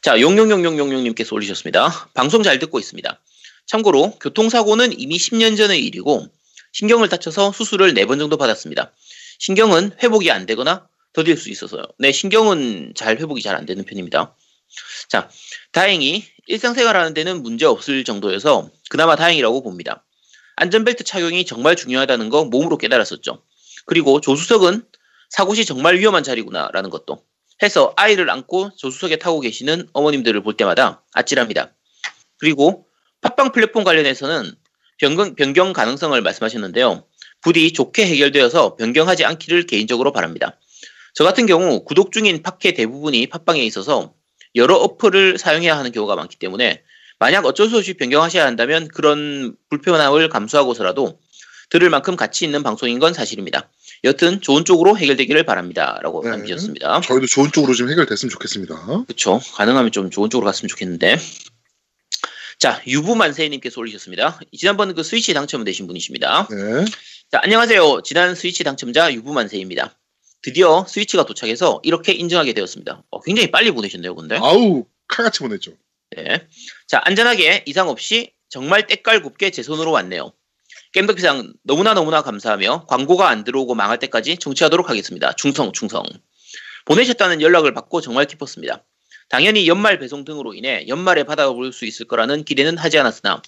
자, 용용용용용용님께서 올리셨습니다. 방송 잘 듣고 있습니다. 참고로 교통사고는 이미 10년 전의 일이고 신경을 다쳐서 수술을 4번 정도 받았습니다. 신경은 회복이 안 되거나 더딜 수 있어서요. 네, 신경은 잘 회복이 잘 안 되는 편입니다. 자, 다행히 일상생활 하는 데는 문제 없을 정도여서 그나마 다행이라고 봅니다. 안전벨트 착용이 정말 중요하다는 거 몸으로 깨달았었죠. 그리고 조수석은 사고 시 정말 위험한 자리구나라는 것도 해서 아이를 안고 조수석에 타고 계시는 어머님들을 볼 때마다 아찔합니다. 그리고 팟빵 플랫폼 관련해서는 변경, 변경 가능성을 말씀하셨는데요. 부디 좋게 해결되어서 변경하지 않기를 개인적으로 바랍니다. 저 같은 경우 구독 중인 팟캐 대부분이 팟빵에 있어서 여러 어플을 사용해야 하는 경우가 많기 때문에 만약 어쩔 수 없이 변경하셔야 한다면 그런 불편함을 감수하고서라도 들을 만큼 가치 있는 방송인 건 사실입니다. 여튼 좋은 쪽으로 해결되기를 바랍니다. 라고
네.
남기셨습니다.
저희도 좋은 쪽으로 좀 해결됐으면 좋겠습니다.
그렇죠. 가능하면 좀 좋은 쪽으로 갔으면 좋겠는데. 자, 유부만세님께서 올리셨습니다. 지난번 그 스위치 당첨되신 분이십니다.
네.
자, 안녕하세요. 지난 스위치 당첨자 유부만세입니다. 드디어 스위치가 도착해서 이렇게 인증하게 되었습니다. 어, 굉장히 빨리 보내셨네요, 근데.
아우 칼같이 보냈죠.
네. 자, 안전하게 이상 없이 정말 때깔 곱게 제 손으로 왔네요. 겜덕비상 너무나 너무나 감사하며 광고가 안 들어오고 망할 때까지 청취하도록 하겠습니다. 충성, 충성. 보내셨다는 연락을 받고 정말 기뻤습니다. 당연히 연말 배송 등으로 인해 연말에 받아볼 수 있을 거라는 기대는 하지 않았으나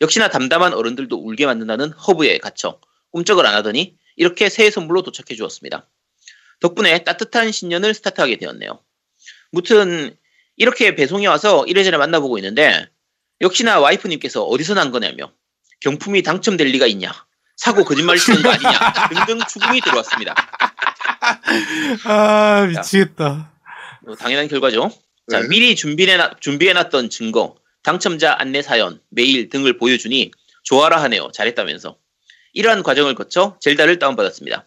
역시나 담담한 어른들도 울게 만든다는 허브에 갇혀 꿈쩍을 안 하더니 이렇게 새해 선물로 도착해 주었습니다. 덕분에 따뜻한 신년을 스타트하게 되었네요. 무튼 이렇게 배송이 와서 이래저래 만나보고 있는데 역시나 와이프님께서 어디서 난 거냐며 경품이 당첨될 리가 있냐 사고 거짓말 치는 거 아니냐 등등 추궁이 들어왔습니다.
아 미치겠다.
어, 당연한 결과죠. 자,
네.
미리 준비해놨, 준비해놨던 증거, 당첨자 안내 사연, 메일 등을 보여주니 좋아라 하네요. 잘했다면서. 이러한 과정을 거쳐 젤다를 다운받았습니다.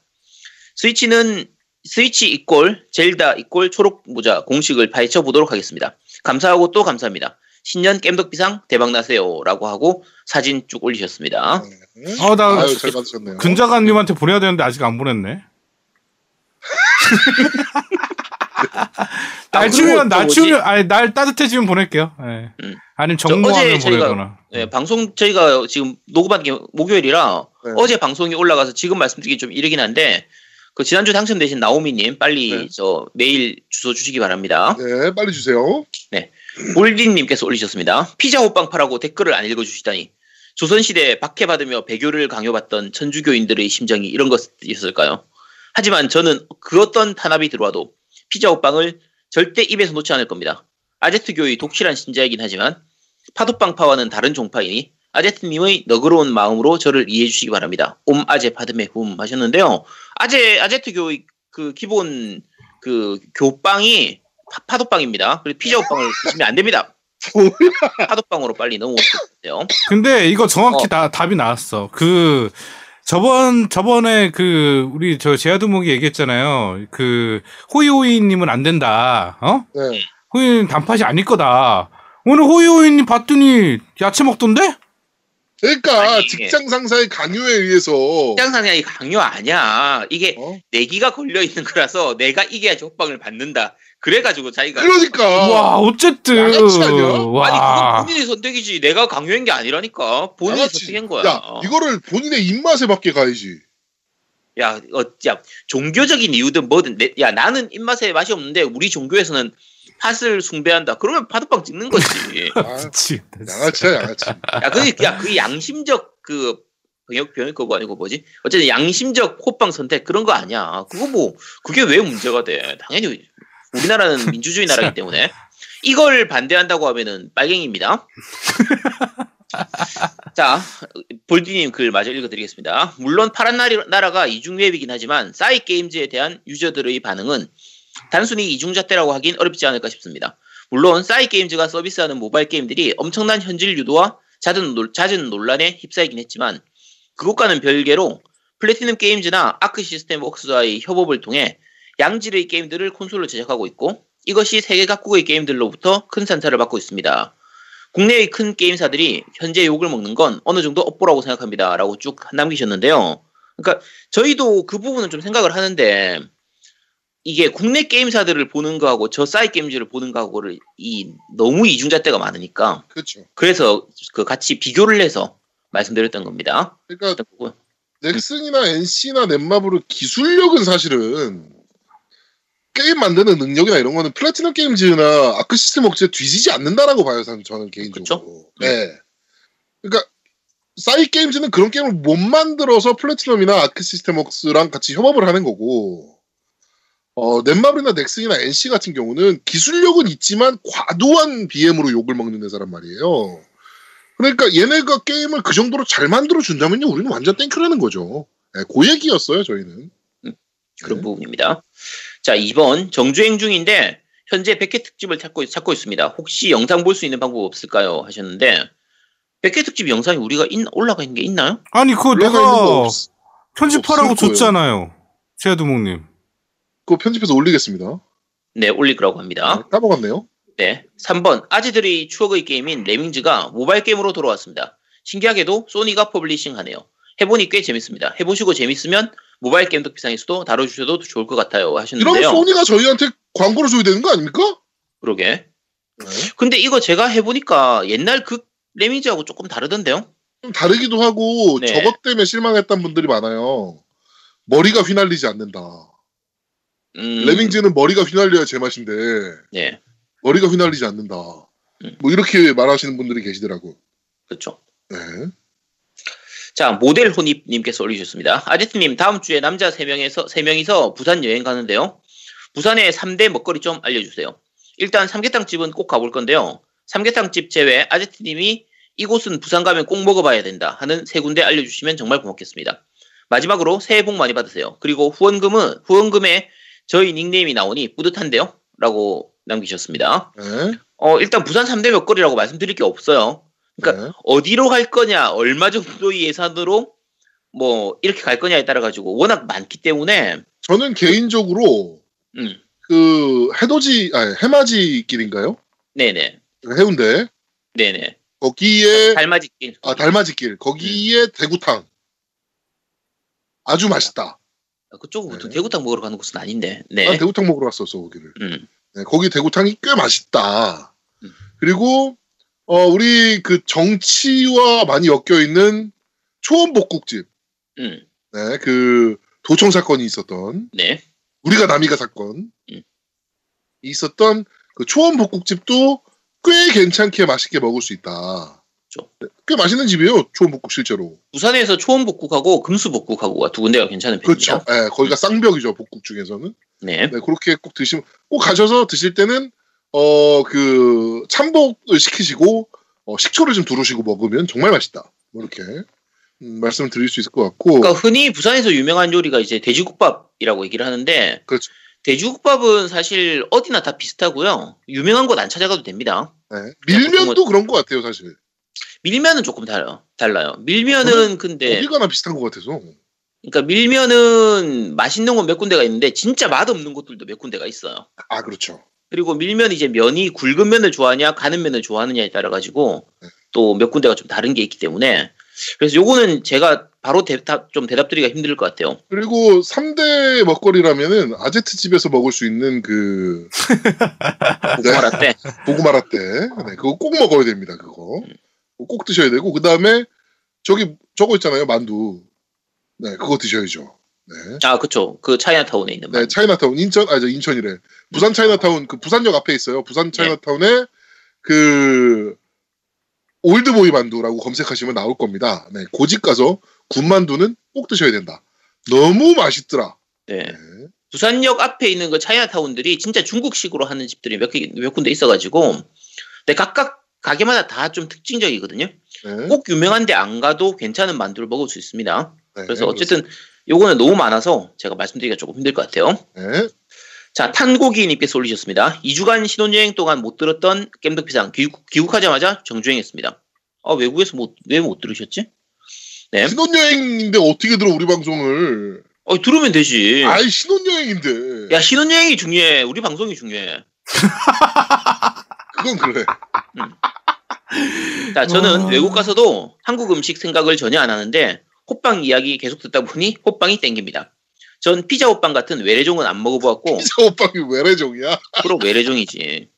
스위치는 스위치 이꼴 젤다 이꼴 초록 모자 공식을 파헤쳐 보도록 하겠습니다. 감사하고 또 감사합니다. 신년 겜덕비상 대박나세요라고 하고 사진 쭉 올리셨습니다.
네.
어, 나
아유 잘 받으셨네요.
근자관님한테 보내야 되는데 아직 안 보냈네. 날 추우면
또
날? 추우면 아니 날 따뜻해지면 보낼게요. 예.
음.
아니면
저
정모하면 보내거나.
네, 방송 저희가 지금 녹음한 게 목요일이라
네.
어제 방송이 올라가서 지금 말씀드리기 좀 이르긴 한데 그 지난주 당첨되신 나오미님 빨리
네.
저 메일 주소 주시기 바랍니다.
네 빨리 주세요.
볼린님께서 올리셨습니다. 피자 호빵 파라고 댓글을 안 읽어주시다니 조선시대 박해받으며 배교를 강요받던 천주교인들의 심정이 이런 것이었을까요? 하지만 저는 그 어떤 탄압이 들어와도 피자 호빵을 절대 입에서 놓지 않을 겁니다. 아제트교의 독실한 신자이긴 하지만 파도빵파와는 다른 종파이니 아제트님의 너그러운 마음으로 저를 이해해 주시기 바랍니다. 옴 아제 파드메 훔 하셨는데요. 아제 아제트교의 그 기본 그 교빵이 파- 파도빵입니다. 그리고 피자 호빵을 드시면 안 됩니다. 파도빵으로 빨리 넘어오세요.
근데 이거 정확히
어.
다 답이 나왔어. 그 저번 저번에 그 우리 저 제아두목이 얘기했잖아요. 그 호이호이님은 안 된다. 어?
네.
호이호이님 단팥이 아닐 거다. 오늘 호이호이님 봤더니 야채 먹던데?
그러니까
아니,
직장 상사의 강요에 의해서
직장상이 강요 아니야. 이게
어?
내기가 걸려 있는 거라서 내가 이겨야지 호빵을 받는다. 그래가지고 자기가
그러니까
와 어쨌든
양아치 아니야?
와.
아니 그건 본인의 선택이지. 내가 강요한 게 아니라니까. 본인이
양아치.
선택한 거야.
야 이거를 본인의 입맛에 맞게 가야지.
야, 어, 야, 종교적인 이유든 뭐든, 내, 야, 나는 입맛에 맛이 없는데 우리 종교에서는 팥을 숭배한다. 그러면 파도빵 찍는 거지.
아,
미치겠다.
양아치야 양아치.
야, 그게, 야, 그 양심적 그 병역 병역 그거 아니고 뭐지? 어쨌든 양심적 호빵 선택 그런 거 아니야. 그거 뭐 그게 왜 문제가 돼? 당연히 우리나라는 민주주의 나라이기 때문에 이걸 반대한다고 하면은 빨갱입니다. 자, 볼디님 글 마저 읽어드리겠습니다. 물론 파란 나라가 이중웹이긴 하지만 싸이 게임즈에 대한 유저들의 반응은 단순히 이중잣대라고 하긴 어렵지 않을까 싶습니다. 물론 싸이 게임즈가 서비스하는 모바일 게임들이 엄청난 현질 유도와 잦은, 논- 잦은 논란에 휩싸이긴 했지만 그것과는 별개로 플래티넘 게임즈나 아크 시스템 웍스와의 협업을 통해 양질의 게임들을 콘솔로 제작하고 있고 이것이 세계 각국의 게임들로부터 큰 산타를 받고 있습니다. 국내의 큰 게임사들이 현재 욕을 먹는 건 어느 정도 업보라고 생각합니다. 라고 쭉 남기셨는데요. 그러니까 저희도 그 부분은 좀 생각을 하는데 이게 국내 게임사들을 보는 거하고 저 사이 게임즈를 보는 거하고를 이 너무 이중잣대가 많으니까
그렇죠.
그래서 그 같이 비교를 해서 말씀드렸던 겁니다.
그러니까 넥슨이나 NC나 넷마블의 기술력은 사실은 게임 만드는 능력이나 이런 거는 플래티넘 게임즈나 아크 시스템 억지에 뒤지지 않는다라고 봐요, 저는, 저는 개인적으로. 네. 그러니까 사이 게임즈는 그런 게임을 못 만들어서 플래티넘이나 아크 시스템 웍스랑 같이 협업을 하는 거고, 어, 넷마블이나 넥슨이나 NC 같은 경우는 기술력은 있지만 과도한 BM으로 욕을 먹는 회사란 말이에요. 그러니까 얘네가 게임을 그 정도로 잘 만들어 준다면요, 우리는 완전 thank you라는 거죠. 네, 그 얘기였어요, 저희는.
그런
네.
부분입니다. 자, 2번 정주행 중인데 현재 100회 특집을 찾고, 찾고 있습니다. 혹시 영상 볼 수 있는 방법 없을까요? 하셨는데 100회 특집 영상이 우리가 있- 올라가 있는 게 있나요?
아니 그거
올라가 있는 거
내가
없-
편집하라고. 줬잖아요. 제아두목님.
그거 편집해서 올리겠습니다.
네, 올릴 거라고 합니다.
네, 까먹었네요.
네. 3번 아재들의 추억의 게임인 레밍즈가 모바일 게임으로 돌아왔습니다. 신기하게도 소니가 publishing하네요. 해보니 꽤 재밌습니다. 해보시고 재밌으면 모바일 게임 덕비상에서도 다뤄주셔도 좋을 것 같아요
이러면
하셨는데요.
소니가 저희한테 광고를 줘야 되는 거 아닙니까?
그러게.
네.
근데 이거 제가 해보니까 옛날 그 레밍즈하고 조금 다르던데요?
좀 다르기도 하고
네.
저것 때문에 실망했던 분들이 많아요. 머리가 휘날리지 않는다.
음,
레밍즈는 머리가 휘날려야 제맛인데
네,
머리가 휘날리지 않는다.
음.
뭐 이렇게 말하시는 분들이 계시더라고.
그렇죠.
네.
자, 모델 혼입님께서 올리셨습니다. 아제트님, 다음 주에 남자 3명에서, 3명이서 부산 여행 가는데요. 부산의 3대 먹거리 좀 알려주세요. 일단 삼계탕집은 꼭 가볼 건데요. 삼계탕집 제외 아제트님이 이곳은 부산 가면 꼭 먹어봐야 된다 하는 세 군데 알려주시면 정말 고맙겠습니다. 마지막으로 새해 복 많이 받으세요. 그리고 후원금은, 후원금에 저희 닉네임이 나오니 뿌듯한데요? 라고 남기셨습니다.
네.
어, 일단 부산 3대 먹거리라고 말씀드릴 게 없어요. 그러니까
네.
어디로 갈 거냐, 얼마 정도의 예산으로 뭐 이렇게 갈 거냐에 따라 가지고 워낙 많기 때문에
저는 개인적으로
음,
그 해돋이 아니 해맞이 길인가요?
네네,
해운대
네네,
거기에
달맞이 길,
아 달맞이 길 거기에 대구탕 아주 맛있다.
그쪽은 보통
네.
대구탕 먹으러 가는 곳은 아닌데,
난
네,
대구탕 먹으러 갔었어 거기를.
음,
네, 거기 대구탕이 꽤 맛있다.
음.
그리고 어 우리 그 정치와 많이 엮여 있는 초원복국집.
음,
네, 그 도청 사건이 있었던
네,
우리가 남이가 사건
음.
있었던 그 초원복국집도 꽤 괜찮게 맛있게 먹을 수 있다.
그렇죠.
네, 꽤 맛있는 집이에요. 초원복국 실제로.
부산에서 초원복국하고 금수복국하고가 두 군데가 괜찮은 편입니다.
그렇죠. 네, 거기가 쌍벽이죠 복국 중에서는.
네,
네, 그렇게 꼭 드시면 꼭 가셔서 드실 때는 어 그 참복을 시키시고 어, 식초를 좀 두르시고 먹으면 정말 맛있다. 뭐 이렇게 음, 말씀을 드릴 수 있을 것 같고.
그러니까 흔히 부산에서 유명한 요리가 이제 돼지국밥이라고 얘기를 하는데,
그렇죠.
돼지국밥은 사실 어디나 다 비슷하고요. 유명한 곳 안 찾아가도 됩니다.
네, 밀면도 그런 것 같아요, 사실.
밀면은 조금 달라요. 달라요. 밀면은 근데
어디 가나 비슷한 것 같아서.
그러니까 밀면은 맛있는 곳몇 군데가 있는데 진짜 맛 없는 곳들도 몇 군데가 있어요.
아, 그렇죠.
그리고 밀면 이제 면이 굵은 면을 좋아하냐 가는 면을 좋아하느냐에 따라 가지고
네.
또몇 군데가 좀 다른 게 있기 때문에 그래서 요거는 제가 바로 대답 좀 대답드리기가 힘들 것 같아요.
그리고 3대 먹거리라면은 아제트 집에서 먹을 수 있는 그
고구마 라떼.
고구마 라떼. 네, 그거 꼭 먹어야 됩니다, 그거. 그거 꼭 드셔야 되고 그 다음에 저기 저거 있잖아요, 만두. 네, 그거 드셔야죠. 네.
아 그쵸. 그 차이나타운에 있는
네,
만.
차이나타운 인천 아저 인천이래. 부산 차이나타운 그 부산역 앞에 있어요. 부산 차이나타운에 그 올드보이 만두라고 검색하시면 나올 겁니다. 네, 고집 가서 군만두는 꼭 드셔야 된다. 너무 맛있더라.
네.
네.
부산역 앞에 있는 그 차이나타운들이 진짜 중국식으로 하는 집들이 몇, 개, 몇 군데 있어가지고 근데 각각 가게마다 다 좀 특징적이거든요.
네.
꼭 유명한데 안 가도 괜찮은 만두를 먹을 수 있습니다.
네,
그래서 어쨌든 요거는 너무 많아서 제가 말씀드리기가 조금 힘들 것 같아요.
네.
자, 탄고기님께서 올리셨습니다. 2주간 신혼여행 동안 못 들었던 겜덕비상 귀국, 귀국하자마자 정주행했습니다. 아, 외국에서 못, 왜못 들으셨지? 네.
신혼여행인데 어떻게 들어 우리 방송을?
어, 들으면 되지.
아이 신혼여행인데.
야, 신혼여행이 중요해. 우리 방송이 중요해.
그건 그래.
자, 저는
어.
외국 가서도 한국 음식 생각을 전혀 안 하는데 호빵 이야기 계속 듣다 보니 호빵이 땡깁니다. 전 피자 호빵 같은 외래종은 안 먹어보았고
피자 오빵이 외래종이야.
그럼 외래종이지.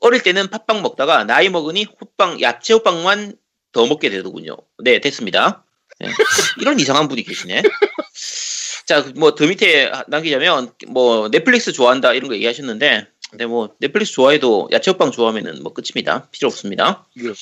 어릴 때는 팥빵 먹다가 나이 먹으니 호빵 야채 호빵만 더 먹게 되더군요. 네, 됐습니다. 네. 이런 이상한 분이 계시네. 자, 뭐 더 밑에 남기자면 뭐 넷플릭스 좋아한다 이런 거 얘기하셨는데, 근데 뭐 넷플릭스 좋아해도 야채 호빵 좋아하면은 뭐 끝입니다. 필요 없습니다.
네.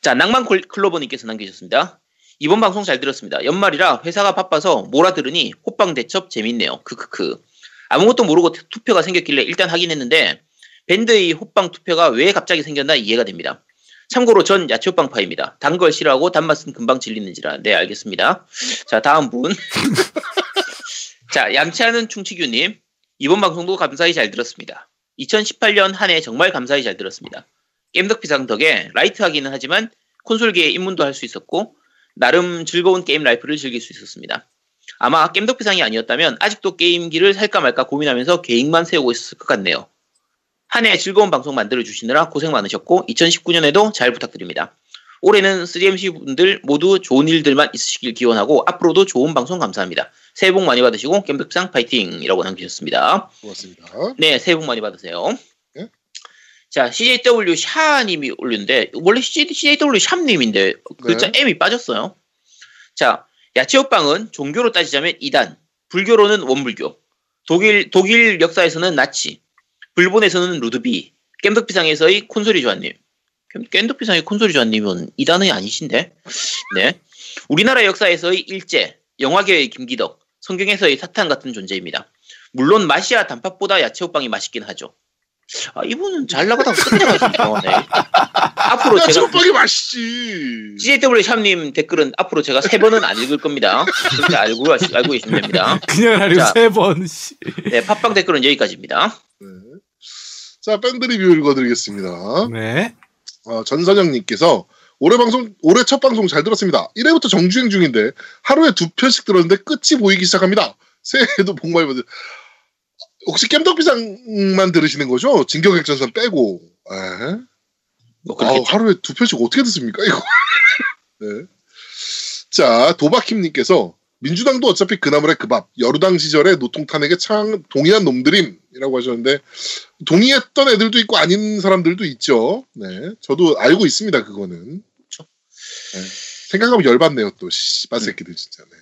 자, 낭만 콜- 클로버님께서 남기셨습니다. 이번 방송 잘 들었습니다. 연말이라 회사가 바빠서 몰아 들으니 호빵 대첩 재밌네요. 크크크. 아무것도 모르고 투표가 생겼길래 일단 확인했는데 밴드의 호빵 투표가 왜 갑자기 생겼나 이해가 됩니다. 참고로 전 야채 호빵파입니다. 단 걸 싫어하고 단맛은 금방 질리는지라. 네, 알겠습니다. 자, 다음 분. 자, 양치하는 충치규님. 이번 방송도 감사히 잘 들었습니다. 2018년 한 해 정말 감사히 잘 들었습니다. 겜덕비상 덕에 light하기는 하지만 콘솔계에 입문도 할 수 있었고 나름 즐거운 게임 life를 즐길 수 있었습니다. 아마 겜덕비상이 아니었다면 아직도 게임기를 살까 말까 고민하면서 계획만 세우고 있었을 것 같네요. 한 해 즐거운 방송 만들어 주시느라 고생 많으셨고 2019년에도 잘 부탁드립니다. 올해는 3MC 분들 모두 좋은 일들만 있으시길 기원하고 앞으로도 좋은 방송 감사합니다. 새해 복 많이 받으시고 겜덕비상 파이팅이라고 남기셨습니다.
고맙습니다.
네, 새해 복 많이 받으세요.
예?
자, CJW 샤님이 올렸는데, 원래 CJW 샵님인데, 글자
네.
M이 빠졌어요. 자, 야채호빵은 종교로 따지자면 이단, 불교로는 원불교, 독일, 독일 역사에서는 나치, 불본에서는 루드비, 겜덕비상에서의 콘솔이 조아님. 겜- 겜덕비상의 콘솔이 조아님은 이단이 아니신데? 네. 우리나라 역사에서의 일제, 영화계의 김기덕, 성경에서의 사탄 같은 존재입니다. 물론 맛이야 단팥보다 야채호빵이 맛있긴 하죠. 아, 이분은 잘 나가다가 끝내가지고 네. 앞으로
야,
제가
지금빵이 맛있지.
CJW 샵님 댓글은 앞으로 제가 세 번은 안 읽을 겁니다. 그렇게 알고 알고 계시면 됩니다.
그냥 하려고
자.
세 번. 씨.
네, 팟빵 댓글은 여기까지입니다.
네. 자, 밴드 리뷰 읽어드리겠습니다.
네.
어, 전선영님께서 올해 방송, 올해 첫 방송 잘 들었습니다. 1회부터 정주행 중인데 하루에 두 편씩 들었는데 끝이 보이기 시작합니다. 새해에도 복 많이 받으 혹시 깸덕비상만 들으시는 거죠? 진격액전선 빼고. 에?
뭐
아우,
그렇게
하루에 두 편씩 어떻게 듣습니까, 이거? 네. 자, 도박힘님께서 민주당도 어차피 그나물의 그 밥, 여루당 시절에 노통탄에게 창, 동의한 놈들임이라고 하셨는데, 동의했던 애들도 있고 아닌 사람들도 있죠. 네. 저도 알고 있습니다, 그거는.
그쵸.
네. 생각하면 열받네요, 또. 씨발 새끼들, 진짜. 네.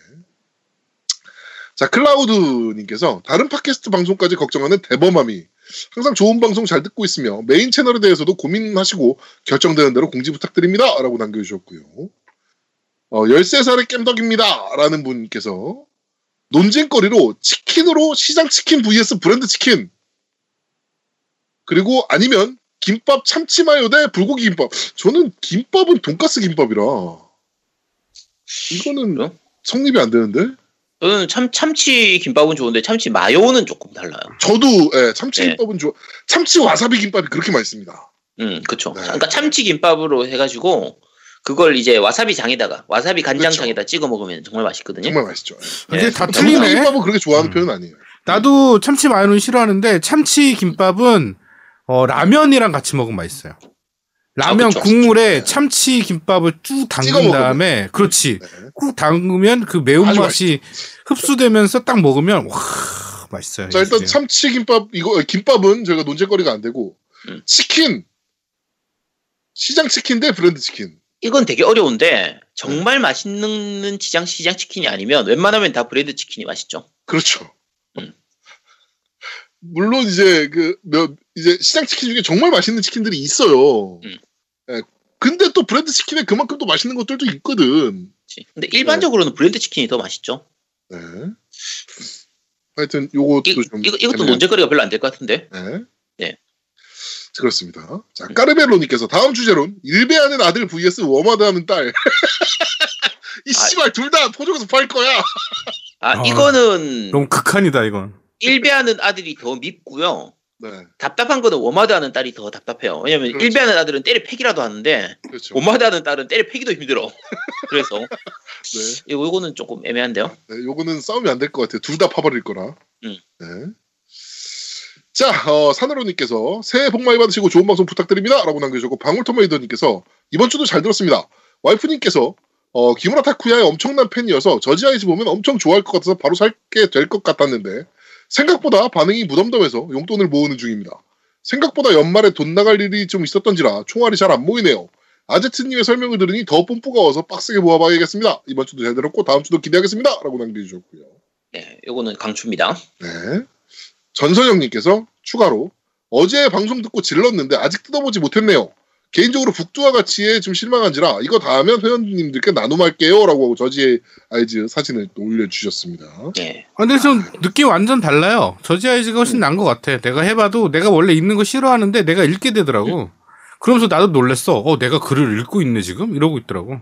자, 클라우드님께서 다른 팟캐스트 방송까지 걱정하는 대범함이 항상 좋은 방송 잘 듣고 있으며 메인 채널에 대해서도 고민하시고 결정되는 대로 공지 부탁드립니다. 라고 남겨주셨고요. 어, 13살의 깸덕입니다. 라는 분께서 논쟁거리로 치킨으로 시장 치킨 vs 브랜드 치킨 그리고 아니면 김밥 참치마요 대 불고기 김밥 저는 김밥은 돈가스 김밥이라 이거는? 성립이 안 되는데
저는 참 참치 김밥은 좋은데 참치 마요는 조금 달라요.
저도 예, 참치
네.
김밥은 좋아 참치 와사비 김밥이 그렇게 맛있습니다
음, 그쵸.
네.
그러니까 참치 김밥으로 해가지고 그걸 이제 와사비 장에다가 와사비 간장장에다 찍어 먹으면 정말 맛있거든요.
정말 맛있죠 예.
근데
네.
다
참치
틀리네.
김밥은 그렇게 좋아하는
음.
편은 아니에요
나도 참치 마요는 싫어하는데 참치 김밥은 어, 라면이랑 같이 먹으면 맛있어요. 라면
아, 그쵸.
국물에
네.
참치 김밥을 쭉 담근
먹으면.
다음에 그렇지.
네.
꾹 담그면 그 매운맛이 흡수되면서 딱 먹으면 와 맛있어요.
자 일단. 참치 김밥 이거 김밥은 저희가 논쟁거리가 안 되고
음.
치킨 시장 치킨 대 브랜드 치킨
이건 되게 어려운데 정말 맛있는 시장 시장 치킨이 아니면 웬만하면 다 브랜드 치킨이 맛있죠.
그렇죠.
음.
물론 이제 그 몇 이제 시장 치킨 중에 정말 맛있는 치킨들이 있어요.
음.
예. 근데 또 브랜드 치킨에 그만큼 또 맛있는 것들도 있거든.
그치? 근데 일반적으로는 브랜드 치킨이 더 맛있죠.
네. 하여튼 요것도
이,
좀
이거, 이것도 논쟁거리가 별로 안 될 것 같은데.
네.
네.
그렇습니다. 자, 까르벨로님께서 다음 주제론 일배하는 아들 vs 워마드하는 딸. 이
아.
씨발 둘다 포장해서 팔 거야.
아,
아,
이거는
너무 극한이다 이건.
일배하는 아들이 더 밉고요.
네,
답답한 거는 워마드하는 딸이 더 답답해요. 왜냐면
그렇죠.
일배하는 아들은 때려 패기라도 하는데
그렇죠.
워마드하는 딸은 때려 패기도 힘들어. 그래서
네.
이거- 이거는 조금 애매한데요.
네, 요거는 싸움이 안 될 것 같아요. 둘 다 파버릴 거라.
음.
네. 자, 어, 산으로님께서 새해 복 많이 받으시고 좋은 방송 부탁드립니다. 라고 남겨주셨고, 방울토마이더님께서 이번 주도 잘 들었습니다. 와이프님께서 어, 기무라 타쿠야의 엄청난 팬이어서 저지아이즈 보면 엄청 좋아할 것 같아서 바로 살게 될 것 같았는데 생각보다 반응이 무덤덤해서 용돈을 모으는 중입니다. 생각보다 연말에 돈 나갈 일이 좀 있었던지라 총알이 잘 안 모이네요. 아제트님의 설명을 들으니 더 뽐뿌가 와서 빡세게 모아봐야겠습니다. 이번 주도 잘 들었고 다음 주도 기대하겠습니다. 라고 남겨주셨고요.
네, 이거는 강추입니다.
네. 전선영님께서 추가로 어제 방송 듣고 질렀는데 아직 뜯어보지 못했네요. 개인적으로 북두와 같이에 좀 실망한지라 이거 다 하면 회원님들께 나눔할게요라고 하고 저지의 아이즈 사진을 또 올려주셨습니다.
예.
아, 근데 좀 느낌 완전 달라요. 저지 아이즈가 훨씬 나은 것 같아. 내가 해봐도 내가 원래 읽는 거 싫어하는데 내가 읽게 되더라고. 그러면서 나도 놀랬어. 어, 내가 글을 읽고 있네 지금 이러고 있더라고.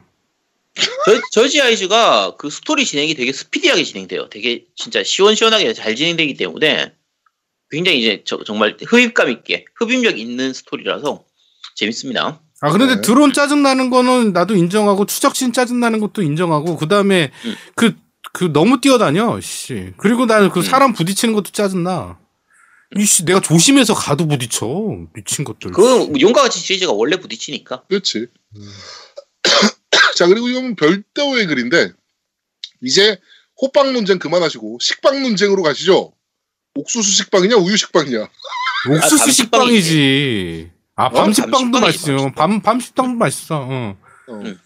저, 저지 아이즈가 그 스토리 진행이 되게 스피디하게 진행돼요. 되게 진짜 시원시원하게 잘 진행되기 때문에 굉장히 이제 저- 정말 흡입감 있게 흡입력 있는 스토리라서 재밌습니다.
아 그런데
네.
드론 짜증 나는 거는 나도 인정하고 추적신 짜증 나는 것도 인정하고 그 다음에
음.
그 그 너무 뛰어다녀. 씨. 그리고 나는 그
음.
사람 부딪히는 것도 짜증 나. 이씨 내가 조심해서 가도 부딪혀 미친 것들.
그 용과 같이 시리즈가 원래 부딪히니까.
그렇지. 자 그리고 이건 별도의 글인데 이제 호빵 논쟁 그만하시고 식빵 논쟁으로 가시죠. 옥수수 식빵이냐 우유 식빵이냐.
옥수수
밤
식빵이지. 아,
어?
밤식빵도 맛있어.
밤식빵.
밤, 밤식빵도 맛있어. 응.
어.
음.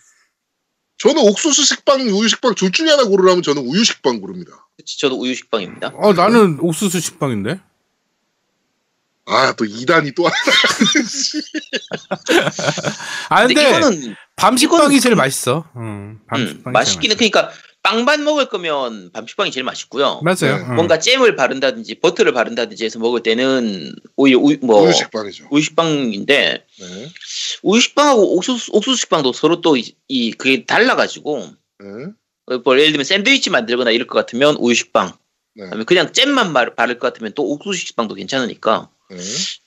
저는 옥수수 식빵, 우유 식빵 둘 중에 하나 고르라면 저는 우유 식빵 고릅니다.
그치, 저도 우유 식빵입니다.
어, 나는 옥수수 식빵인데?
아또 이단이 또 하나.
아,
근데,
근데,
이거는
밤식빵이
이거는
제일
좀-
맛있어. 응.
음,
밤식빵이
맛있기는
제일
그러니까 빵반 먹을 거면 밤식빵이 제일 맛있고요.
맞아요.
네.
응.
뭔가 잼을 바른다든지 버터를 바른다든지 해서 먹을 때는 오히려 우유 뭐
우유 식빵이죠.
우유 식빵인데
네.
우유 식빵하고 옥수수 옥수수 식빵도 서로 또 이 그게 달라가지고
네.
어, 뭐 예를 들면 샌드위치 만들거나 이럴 것 같으면 우유 식빵,
네.
그냥 잼만 바- 바를 것 같으면 또 옥수수 식빵도 괜찮으니까
네.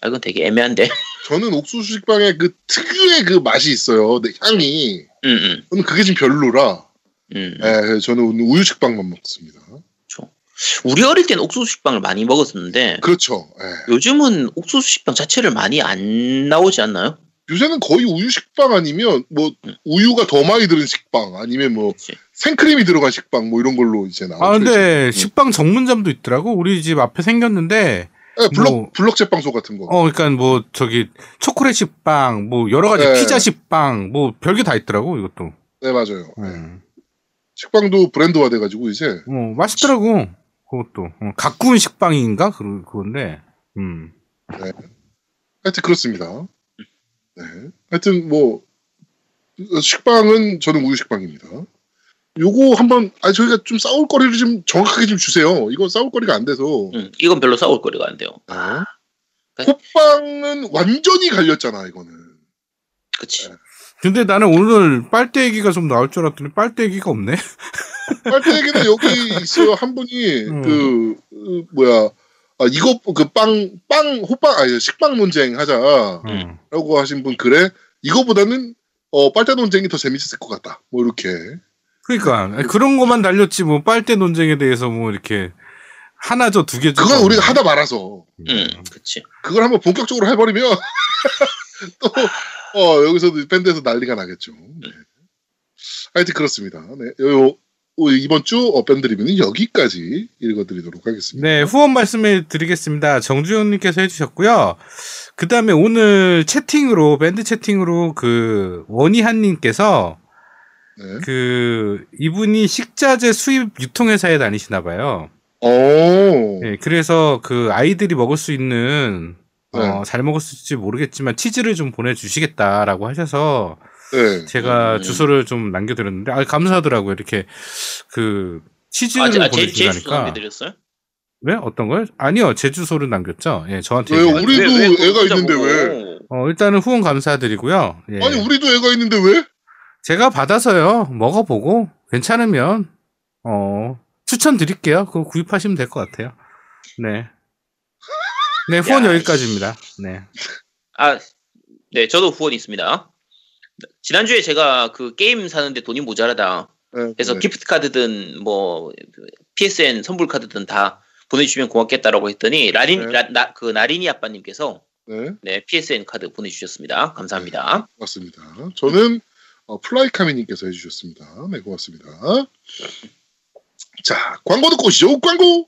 아, 이건 되게 애매한데.
저는 옥수수 식빵의 그 특유의 그 맛이 있어요. 향이
음, 음,
저는 그게 좀 별로라.
음.
네, 저는 오늘 우유 식빵만 먹습니다.
우리 어릴 때는 옥수수 식빵을 많이 먹었었는데
그렇죠. 네.
요즘은 옥수수 식빵 자체를 많이 안 나오지 않나요?
요새는 거의 우유 식빵 아니면 뭐
음.
우유가 더 많이 들은 식빵 아니면 뭐
그치.
생크림이 들어간 식빵 뭐 이런 걸로 이제 나오죠.
아, 근데
이제.
식빵 전문점도 있더라고. 우리 집 앞에 생겼는데,
네, 블럭
뭐-
블럭 제빵소 같은 거.
어, 그러니까 뭐, 저기, 초콜릿 식빵, 뭐, 여러 가지
네.
피자 식빵, 뭐, 별게 다 있더라고, 이것도.
네 맞아요. 네.
음.
식빵도 브랜드화 돼가지고 이제
어, 맛있더라고. 그것도. 어, 가꾸운 식빵인가? 그, 그건데. 음.
하여튼 그렇습니다. 네. 하여튼 뭐 식빵은 저는 우유 식빵입니다. 요거 한번 아 저희가 좀 싸울 거리를 좀 정확하게 좀 주세요. 이거 싸울 거리가 안 돼서
음, 이건 별로 싸울 거리가 안 돼요.
어? 호빵은 완전히 갈렸잖아 이거는.
그치.
근데 나는 오늘 빨대 얘기가 좀 나올 줄 알았더니 빨대 얘기가 없네?
빨대기는 여기 있어요 한 분이
음.
그 어, 뭐야 아 이거 그 빵 빵 호빵 아니 식빵 논쟁 하자라고
음.
하신 분 그래 이거보다는 어 빨대 논쟁이 더 재밌었을 것 같다 뭐 이렇게
그러니까 그런 것만 달렸지 뭐 빨대 논쟁에 대해서 뭐 이렇게 하나 줘두개 줘.
그건 우리가 하다 말아서
음, 그치.
그걸 한번 본격적으로 해버리면 또 어, 여기서도 밴드에서 난리가 나겠죠. 네. 하여튼 그렇습니다. 네. 요, 요 이번 주 어, 밴드 리뷰는 여기까지 읽어드리도록 하겠습니다.
네, 후원 말씀해 드리겠습니다. 정주영님께서 해주셨고요. 그 다음에 오늘 채팅으로, 밴드 채팅으로 그, 원희한님께서
네.
그, 이분이 식자재 수입 유통회사에 다니시나 봐요.
오.
네, 그래서 그 아이들이 먹을 수 있는, 어,
네.
잘 먹었을지 모르겠지만 치즈를 좀 보내주시겠다라고 하셔서
네.
제가
음.
주소를 좀 남겨드렸는데, 아, 감사하더라고요. 이렇게 그, 치즈를
아, 제, 아, 제, 제 주소
보내주신다니까.
남겨드렸어요?
왜? 어떤 거요? 아니요, 제 주소를 남겼죠. 예, 저한테. 얘기하-
우리도
왜, 왜
애가 있는데
보고.
왜?
어, 일단은 후원 감사드리고요. 예.
아니 우리도 애가 있는데 왜?
제가 받아서요, 먹어보고, 괜찮으면, 어, 추천드릴게요. 그거 구입하시면 될 것 같아요. 네. 네, 후원
야,
여기까지입니다. 네.
아, 네, 저도 후원 있습니다. 지난주에 제가 그 게임 사는데 돈이 모자라다.
네,
그래서
네.
gift 카드든 뭐 PSN 선불 카드든 다 보내주시면 고맙겠다라고 했더니 라린
네.
라, 나, 그 나린이 아빠님께서
네,
네 PSN 카드 보내주셨습니다. 감사합니다.
맞습니다. 저는 어, 플라이카미님께서 해주셨습니다. 네, 고맙습니다. 자, 광고 듣고 오시죠. 광고.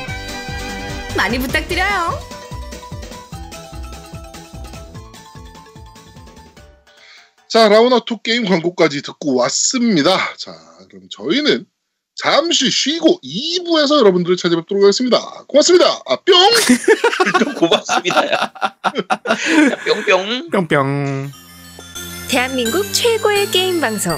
많이 부탁드려요.
자, 라운아투 게임 광고까지 듣고 왔습니다. 자, 그럼 저희는 잠시 쉬고 2부에서 여러분들을 찾아뵙도록 하겠습니다. 고맙습니다. 아, 뿅!
고맙습니다. 야. 야, 뿅뿅.
뿅뿅.
대한민국 최고의 게임 방송